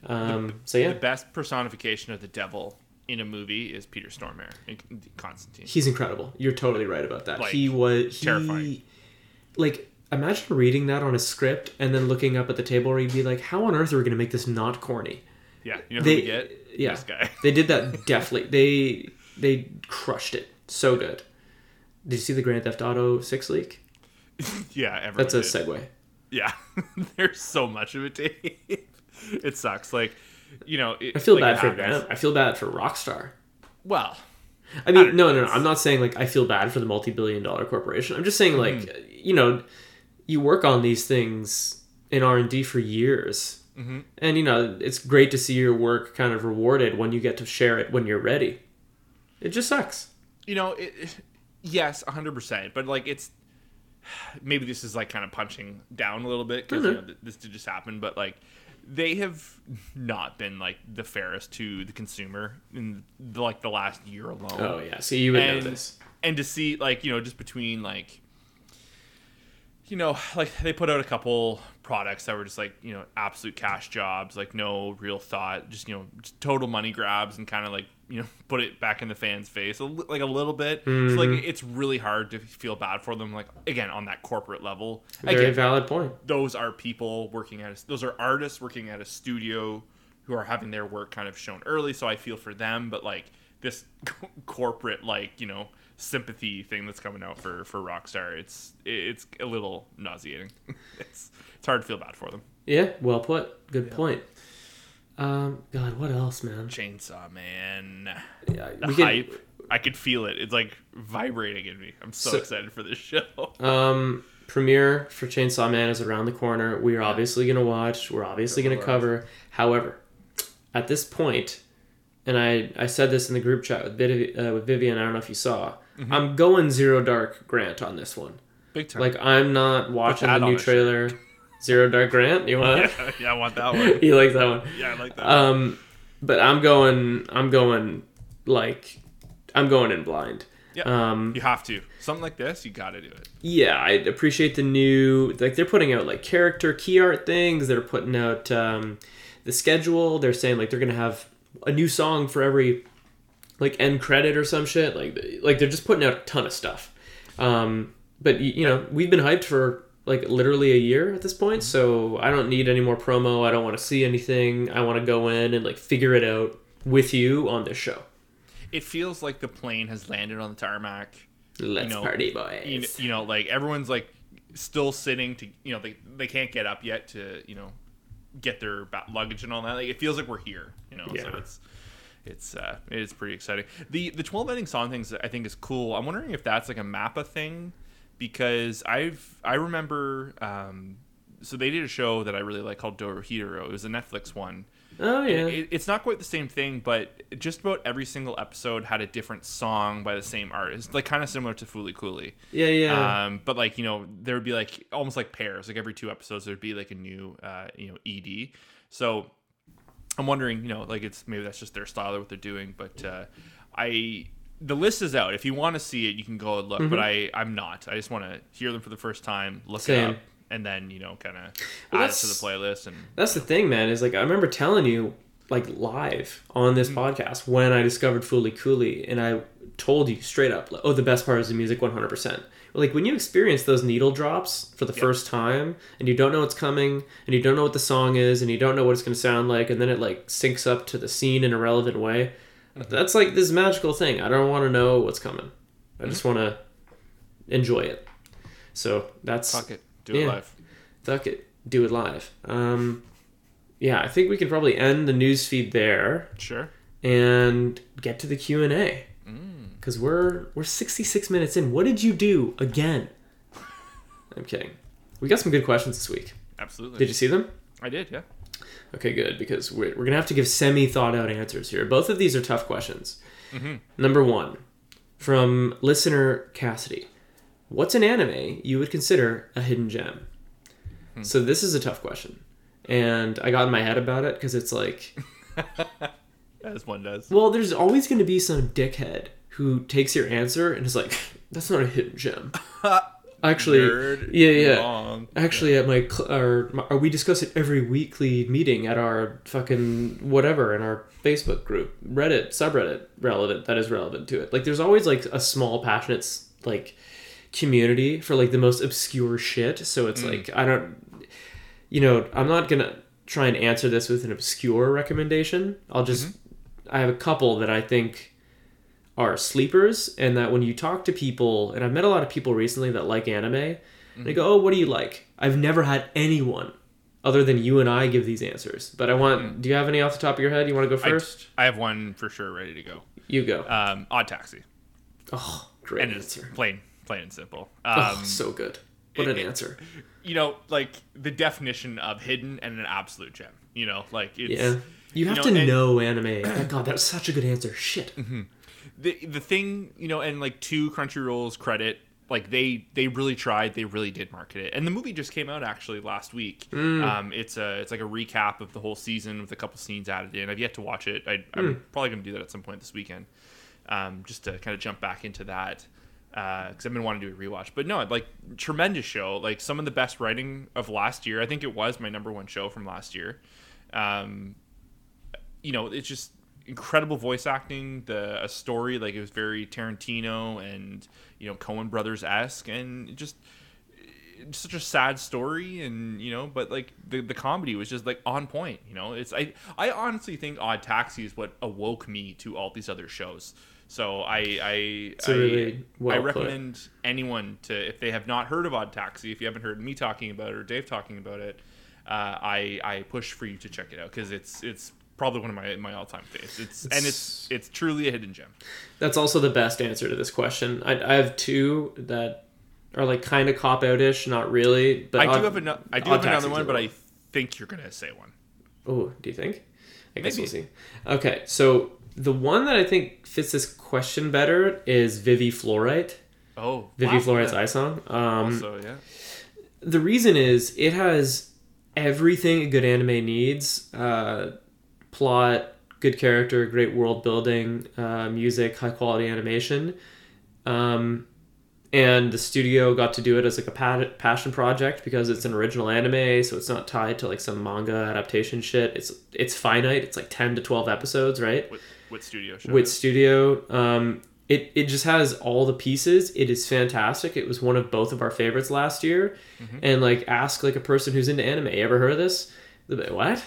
Um, so yeah, The best personification of the devil in a movie is Peter Stormare Constantine. He's incredible. You're totally right about that. Like, he was he, terrifying. Like imagine reading that on a script and then looking up at the table where you'd be like, "How on earth are we going to make this not corny?" Yeah, you know who They get? yeah, This guy. they did that deftly. They they crushed it so good. Did you see the Grand Theft Auto Six leak? yeah, everyone That's a did. segue. Yeah, there's so much of it, Dave. it sucks. Like, you know, it, I feel like, bad for them. I feel bad for Rockstar. Well, I mean, no, no, no. I'm not saying like I feel bad for the multi-billion-dollar corporation. I'm just saying like Mm-hmm. you know, you work on these things in R and D for years, Mm-hmm. and you know it's great to see your work kind of rewarded when you get to share it when you're ready. It just sucks. you know, it, it- yes, hundred percent. But like, it's maybe this is like kind of punching down a little bit because you know this did just happen. But like, they have not been like the fairest to the consumer in the, like the last year alone. Oh yeah, so you would and, know this. and to see like you know just between like you know like they put out a couple products that were just like you know absolute cash jobs like no real thought just you know just total money grabs and kind of like you know put it back in the fans face like a little bit Mm-hmm. like it's really hard to feel bad for them like again on that corporate level Very again valid point. those are people working at a, those are artists working at a studio who are having their work kind of shown early so i feel for them but like this corporate like you know sympathy thing that's coming out for for rockstar it's it's a little nauseating it's it's hard to feel bad for them Yeah, well put. Good point. Um, God, what else, man? chainsaw man Yeah, the hype i could feel it it's like vibrating in me i'm so, So- excited for this show Um, premiere for Chainsaw Man is around the corner. We are obviously going to watch. We're obviously going to cover. However, at this point, and I, I said this in the group chat with, Viv, uh, with Vivian. I don't know if you saw. Mm-hmm. I'm going zero dark Grant on this one. big time Like I'm not watching the new trailer. Zero dark Grant. You want? yeah, yeah i want that one you like that one? yeah i like that Um, but I'm going. I'm going like I'm going in blind. yeah Um, you have to something like this you gotta do it yeah, I appreciate the new like they're putting out like character key art things. They're putting out um, the schedule. They're saying like they're gonna have a new song for every like end credit or some shit. Like like they're just putting out a ton of stuff. Um, but you know we've been hyped for like literally a year at this point, so I don't need any more promo. I don't want to see anything. I want to go in and like figure it out with you on this show. it feels like the plane has landed on the tarmac. Let's know, party, boys. You, you know, like everyone's like still sitting to, you know, they they can't get up yet to, you know, get their luggage and all that. Like it feels like we're here, you know. So it's it's uh it is pretty exciting. The the 12 ending song things I think is cool. I'm wondering if that's like a Mappa thing because I've I remember um so they did a show that I really like called Dorohedoro. It was a Netflix one. oh yeah. It, it's not quite the same thing, but just about every single episode had a different song by the same artist, like kind of similar to Fooly Cooly. yeah, yeah. Um, but like you know, there would be like almost like pairs. Like every two episodes, there'd be like a new uh, you know ED. So I'm wondering, you know, like it's maybe that's just their style or what they're doing. But uh, I the list is out. If you want to see it, you can go and look. But I I'm not. I just want to hear them for the first time, look Mm-hmm. Same. it up, and then you know kind of Well, add it to the playlist. And That's the thing, man. Is like I remember telling you like live on this podcast when I discovered Fooly Cooly, and I told you straight up, like, oh, the best part is the music, one hundred percent. Like when you experience those needle drops for the first time, and you don't know what's coming, and you don't know what the song is, and you don't know what it's going to sound like, and then it like syncs up to the scene in a relevant way. That's like this magical thing. I don't want to know what's coming. I just want to enjoy it. So that's fuck it, do it live. Fuck it. Do it live. Um, yeah, I think we can probably end the news feed there Sure. and get to the Q and A because we're we're 66 minutes in. What did you do again? I'm kidding. We got some good questions this week. Absolutely. Did you see them? I did, yeah. Okay, good because we're, we're gonna have to give semi thought out answers here. Both of these are tough questions. Mm-hmm. Number one, from listener Cassidy, what's an anime you would consider a hidden gem? Hmm. So this is a tough question, and I got in my head about it because it's like, As one does. well, there's always going to be some dickhead who takes your answer and is like, that's not a hidden gem. Actually, Nerd yeah, yeah. wrong. Actually, at my, cl- our, my, or we discuss it every weekly meeting at our fucking whatever in our Facebook group, Reddit, subreddit, relevant that is relevant to it. Like, there's always like a small passionate like community for like the most obscure shit. So it's hmm. like I don't, you know, I'm not gonna try and answer this with an obscure recommendation. I'll just, mm-hmm. I have a couple that I think are sleepers and that when you talk to people and i've met a lot of people recently that like anime and they go oh what do you like i've never had anyone other than you and I give these answers. But I want. Do you have any off the top of your head? You want to go Hmm. I- first? I, have one for sure ready to go. you go. Um, Odd Taxi, oh, great and it's plain, plain and simple. Um, oh, so good. What an it- answer. you know, like the definition of hidden and an absolute gem. You know, like it's Yeah. You have know, to and- know anime. Oh, God, that's such a good answer. Shit. The the thing, you know, and like to Crunchyroll's credit, like they they really tried, they really did market it, and the movie just came out actually last week. Um, it's a it's like a recap of the whole season with a couple scenes added in. I've yet to watch it. I, I'm probably gonna do that at some point this weekend, um, just to kind of jump back into that because I've been wanting to do a rewatch. But no, like tremendous show. Like some of the best writing of last year. I think it was my number one show from last year. Um, you know, it's just incredible voice acting. The a story like it was very Tarantino and you know Coen Brothers esque, and just such a sad story and you know but like the, the comedy was just like on point you know it's i i honestly think odd taxi is what awoke me to all these other shows so i i I, really well I put. recommend anyone to if they have not heard of odd taxi if you haven't heard me talking about it or dave talking about it uh, i i push for you to check it out because it's it's probably one of my my all-time faves it's, and it's it's truly a hidden gem That's also the best answer to this question. I, I have two that are like kind of cop out ish, not really. But i do have another i do have another one but i think you're gonna say one Oh, do you think? I guess Maybe. we'll see. Okay, so the one that I think fits this question better is Vivy Fluorite. oh Vivy wow, Fluorite's yeah. eye song. Um, also yeah the reason is it has everything a good anime needs uh, plot good character great world building uh, music high quality animation. Um, and the studio got to do it as like a pa- passion project because it's an original anime so it's not tied to like some manga adaptation shit. It's it's finite. It's like 10 to 12 episodes right? With, studio with studio. Um it, it just has all the pieces. It is fantastic. It was one of both of our favorites last year. And like ask like a person who's into anime ever heard of this? Like, what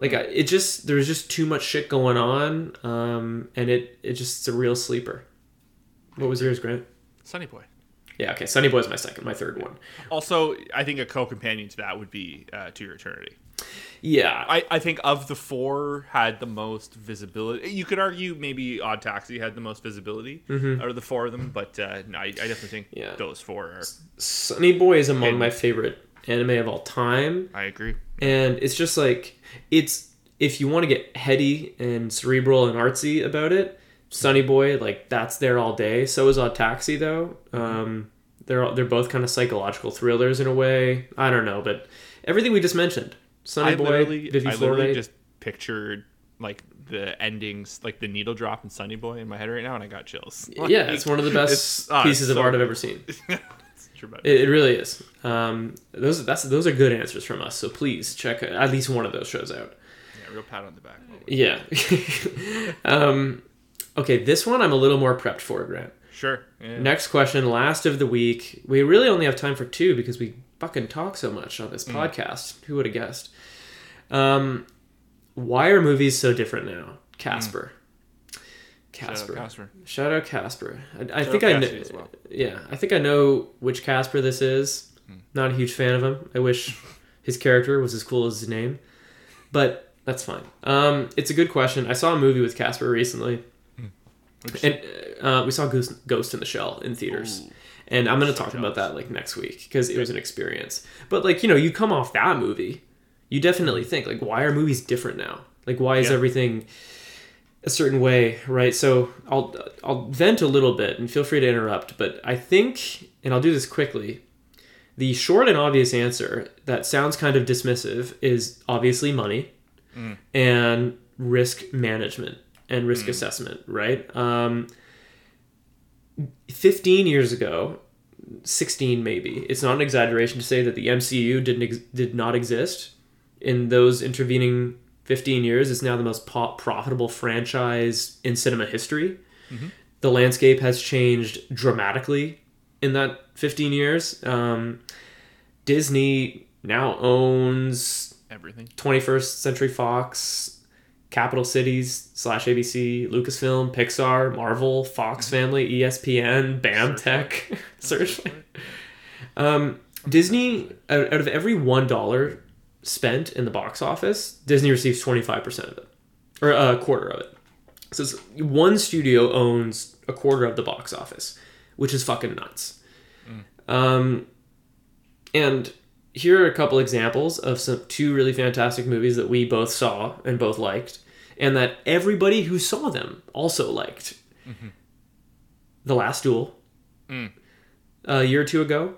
like it just there's just too much shit going on um and it it just it's a real sleeper what was yours grant Sunny Boy. yeah okay sunny boy's my second my third one Also, I think a co-companion to that would be uh, To Your Eternity. yeah I, I think of the four had the most visibility. You could argue maybe Odd Taxi had the most visibility out of the four of them, but uh, no, I, I definitely think Yeah. those four are. sunny boy is among And- my favorite anime of all time. I agree. and it's just like it's if you want to get heady and cerebral and artsy about it sunny boy like that's there all day. So is odd taxi though. Um, they're all, they're both kind of psychological thrillers in a way. I don't know but everything we just mentioned. Sunny I boy literally, Vivy I literally just pictured like the endings, like the needle drop in Sunny Boy in my head right now, and I got chills. yeah it's one of the best It's- ah, pieces of art i've ever seen It, it really is um, those that's those are good answers from us so please check at least one of those shows out yeah, real pat on the back. yeah um, okay this one i'm a little more prepped for grant Sure. Yeah. Next question, last of the week. We really only have time for two because we fucking talk so much on this Mm. podcast. Who would have guessed? Um, why are movies so different now? Casper. Mm. Shout out Casper. Casper. Shout out Casper. I, think I know. Well. Yeah, I think I know which Casper this is. Hmm. Not a huge fan of him. I wish his character was as cool as his name, but that's fine. Um, it's a good question. I saw a movie with Casper recently, Which- and uh, we saw Ghost, Ghost in the Shell in theaters. Ooh. And I'm going to So talk about that like next week because it was an experience. But like you know, you come off that movie, you definitely think like, why are movies different now? Like, why is Yeah. everything a certain way, right? So I'll I'll vent a little bit and feel free to interrupt. But I think, and I'll do this quickly. The short and obvious answer that sounds kind of dismissive is obviously money and risk management and risk assessment, right? Um, 15 years ago, 16 maybe, it's not an exaggeration to say that the MCU didn't ex- did not exist. In those intervening 15 years, it's now the most profitable franchise in cinema history. The landscape has changed dramatically in that 15 years. Um, Disney now owns Everything. 21st Century Fox, Capital Cities slash ABC, Lucasfilm, Pixar, Marvel, Fox Family, E ESPN, BAMTech, Searchlight. Um, Disney, out, out of every one dollar spent in the box office, Disney receives 25% of it, or a quarter of it. So it's, one studio owns a quarter of the box office, which is fucking nuts. Mm. Um, and here are a couple examples of some two really fantastic movies that we both saw and both liked, and that everybody who saw them also liked. Mm-hmm. The Last Duel, mm. a year or two ago,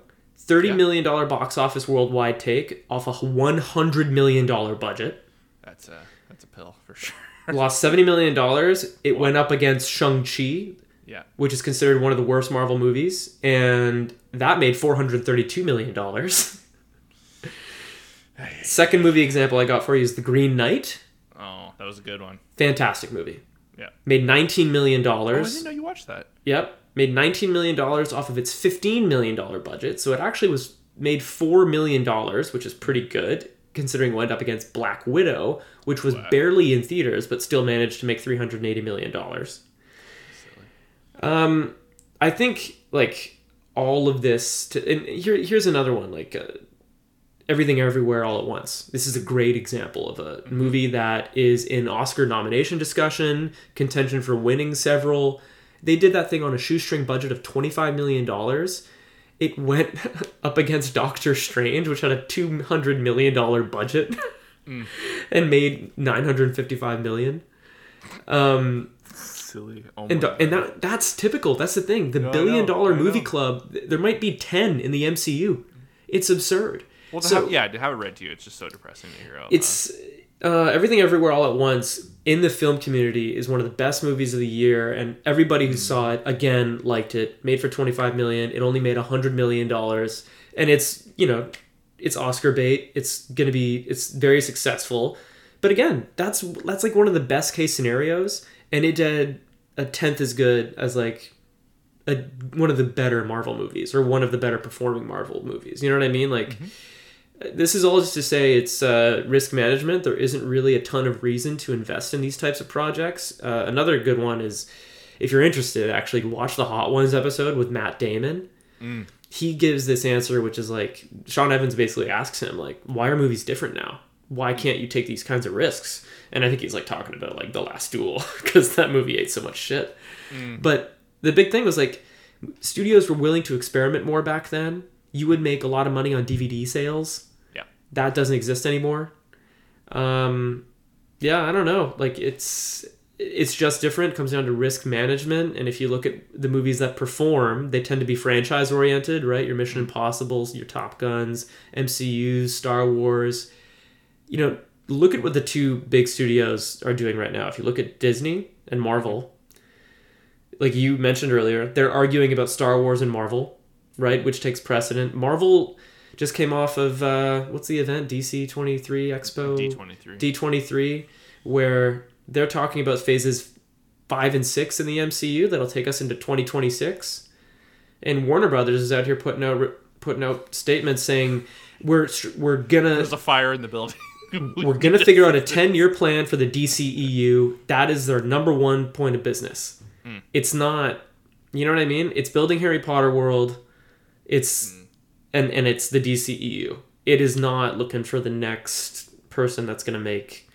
thirty Yeah. million dollar box office worldwide take off a one hundred million dollar budget. That's a that's a pill for sure. Lost seventy million dollars. It went up against Shang Chi, yeah. which is considered one of the worst Marvel movies, and that made four hundred thirty-two million dollars. Second movie example I got for you is The Green Knight. Oh, that was a good one. Fantastic movie. Yeah. Made nineteen million Oh, I didn't know you watched that. Yep. Made nineteen million dollars off of its fifteen million dollar budget. So it actually was made four million dollars, which is pretty good considering it went up against Black Widow, which was barely in theaters but still managed to make three hundred eighty million dollars. Um, I think like all of this. To, and here, here's another one. Like uh, everything, everywhere, all at once. This is a great example of a movie that is in Oscar nomination discussion, contention for winning several. They did that thing on a shoestring budget of twenty five million dollars. It went up against Doctor Strange, which had a two hundred million dollar budget, and made 955 million. Um, Silly. Oh and, and that that's typical. That's the thing. The No, billion dollar movie club. There might be ten in the MCU. It's absurd. well, to so have, yeah, to have it read to you, it's just so depressing to hear. Out it's uh, everything everywhere all at once in the film community is one of the best movies of the year, and everybody who saw it again liked it. Made for twenty five million. It only made hundred million dollars, and it's you know it's Oscar bait. It's gonna be it's very successful. But again, that's that's like one of the best case scenarios, and it did a tenth as good as like a one of the better Marvel movies or one of the better performing Marvel movies. You know what I mean? Like mm-hmm. This is all just to say it's uh, risk management. There isn't really a ton of reason to invest in these types of projects. Uh, another good one is if you're interested, actually watch the Hot Ones episode with Matt Damon. He gives this answer, which is like Sean Evans basically asks him, like, why are movies different now? Why can't you take these kinds of risks? And I think he's like talking about like the Last Duel because that movie ate so much shit. But the big thing was like studios were willing to experiment more back then. You would make a lot of money on DVD sales. That doesn't exist anymore. Um, yeah, I don't know. Like it's it's just different. It comes down to risk management. And if you look at the movies that perform, they tend to be franchise oriented, right? Your Mission Impossibles, your Top Guns, MCUs, Star Wars. You know, look at what the two big studios are doing right now. If you look at Disney and Marvel, like you mentioned earlier, they're arguing about Star Wars and Marvel, right? Which takes precedent. Marvel just came off of uh, what's the event? DC twenty three Expo D twenty three. D twenty three, where they're talking about phases five and six in the MCU that'll take us into twenty twenty six, and Warner Brothers is out here putting out putting out statements saying we're we're gonna There's a fire in the building. we're gonna figure out a 10 year plan for the DCEU. That is their number one point of business. It's not, you know what I mean? It's building Harry Potter world. It's and and it's the DCEU. It is not looking for the next person that's gonna make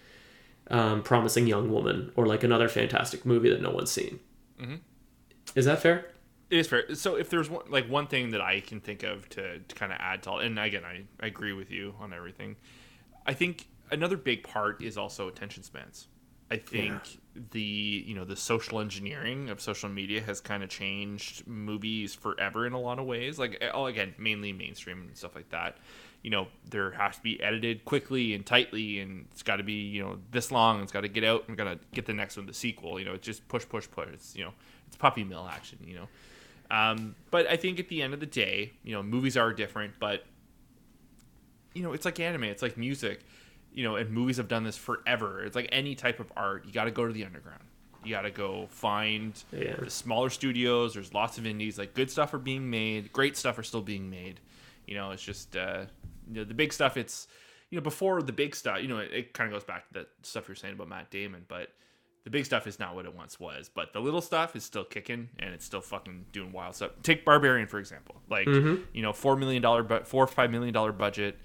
um, promising young woman or like another fantastic movie that no one's seen. Is that fair? It is fair. So if there's one, like one thing that I can think of to, to kind of add to all, and again, I, I agree with you on everything. I think another big part is also attention spans. I think the you know the social engineering of social media has kind of changed movies forever in a lot of ways. Like oh, again, mainly mainstream and stuff like that. You know, there has to be edited quickly and tightly, and it's got to be you know this long. It's got to get out and got to get the next one, the sequel. You know, it's just push, push, push. It's you know, it's puppy mill action. You know, um, but I think at the end of the day, you know, movies are different, but you know, it's like anime, it's like music, you know, and movies have done this forever. It's like any type of art. You got to go to the underground. You got to go find Yeah. the smaller studios. There's lots of indies. Like good stuff are being made. Great stuff are still being made. You know, it's just uh, you know the big stuff. It's you know before the big stuff. You know, it, it kind of goes back to that stuff you're saying about Matt Damon, but the big stuff is not what it once was. But the little stuff is still kicking and it's still fucking doing wild stuff. Take Barbarian for example. Like you know, four million dollar but four or five million dollar budget,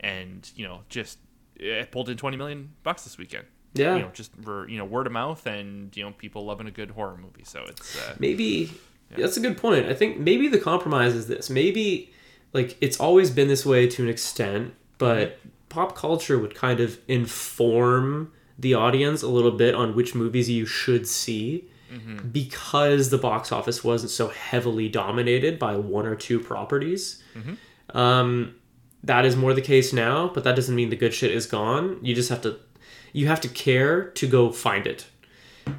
and you know just it pulled in 20 million bucks this weekend. Yeah. You know, just for you know word of mouth and you know people loving a good horror movie. So it's uh, maybe that's a good point. I think maybe the compromise is this. Maybe like it's always been this way to an extent, but pop culture would kind of inform the audience a little bit on which movies you should see because the box office wasn't so heavily dominated by one or two properties. Um, that is more the case now, but that doesn't mean the good shit is gone. You just have to you have to care to go find it.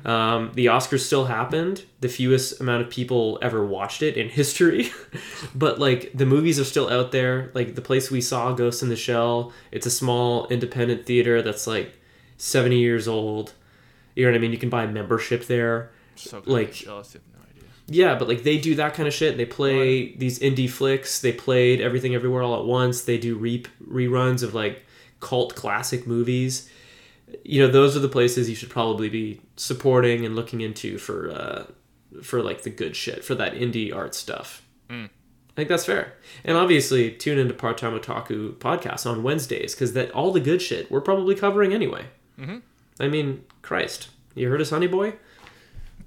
Um, the Oscars still happened. The fewest amount of people ever watched it in history, but like the movies are still out there. Like the place we saw Ghost in the Shell, it's a small independent theater that's like seventy years old. You know what I mean? You can buy a membership there. so. Like- jealous. You have no idea. Yeah, but like they do that kind of shit. They play these indie flicks. They played Everything Everywhere All at Once. They do re- reruns of like cult classic movies. You know, those are the places you should probably be supporting and looking into for uh, for like the good shit for that indie art stuff. I think that's fair. And obviously, tune into Part Time Otaku podcast on Wednesdays because that all the good shit we're probably covering anyway. Mm-hmm. I mean, Christ, you heard us, Honey Boy.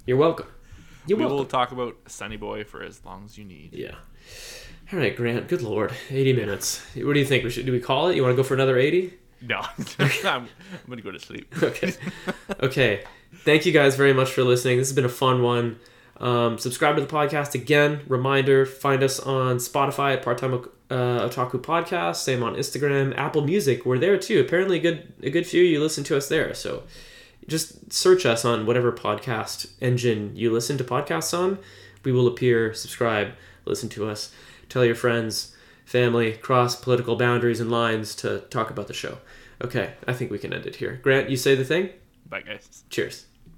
You're welcome. You're We welcome. will talk about Sunny Boy for as long as you need. Yeah. All right, Grant. Good lord, eighty minutes. What do you think? We should do we call it? You want to go for another eighty? No, I'm, I'm gonna go to sleep. Okay. okay. Thank you guys very much for listening. This has been a fun one. Um, subscribe to the podcast again. Reminder: find us on Spotify at Part Time uh, Otaku Podcast. Same on Instagram, Apple Music. We're there too. Apparently, a good a good few of you listen to us there. So just search us on whatever podcast engine you listen to podcasts on. We will appear. Subscribe. Listen to us. Tell your friends, family, cross political boundaries and lines to talk about the show. Okay, I think we can end it here. Grant, you say the thing. Bye, guys. Cheers.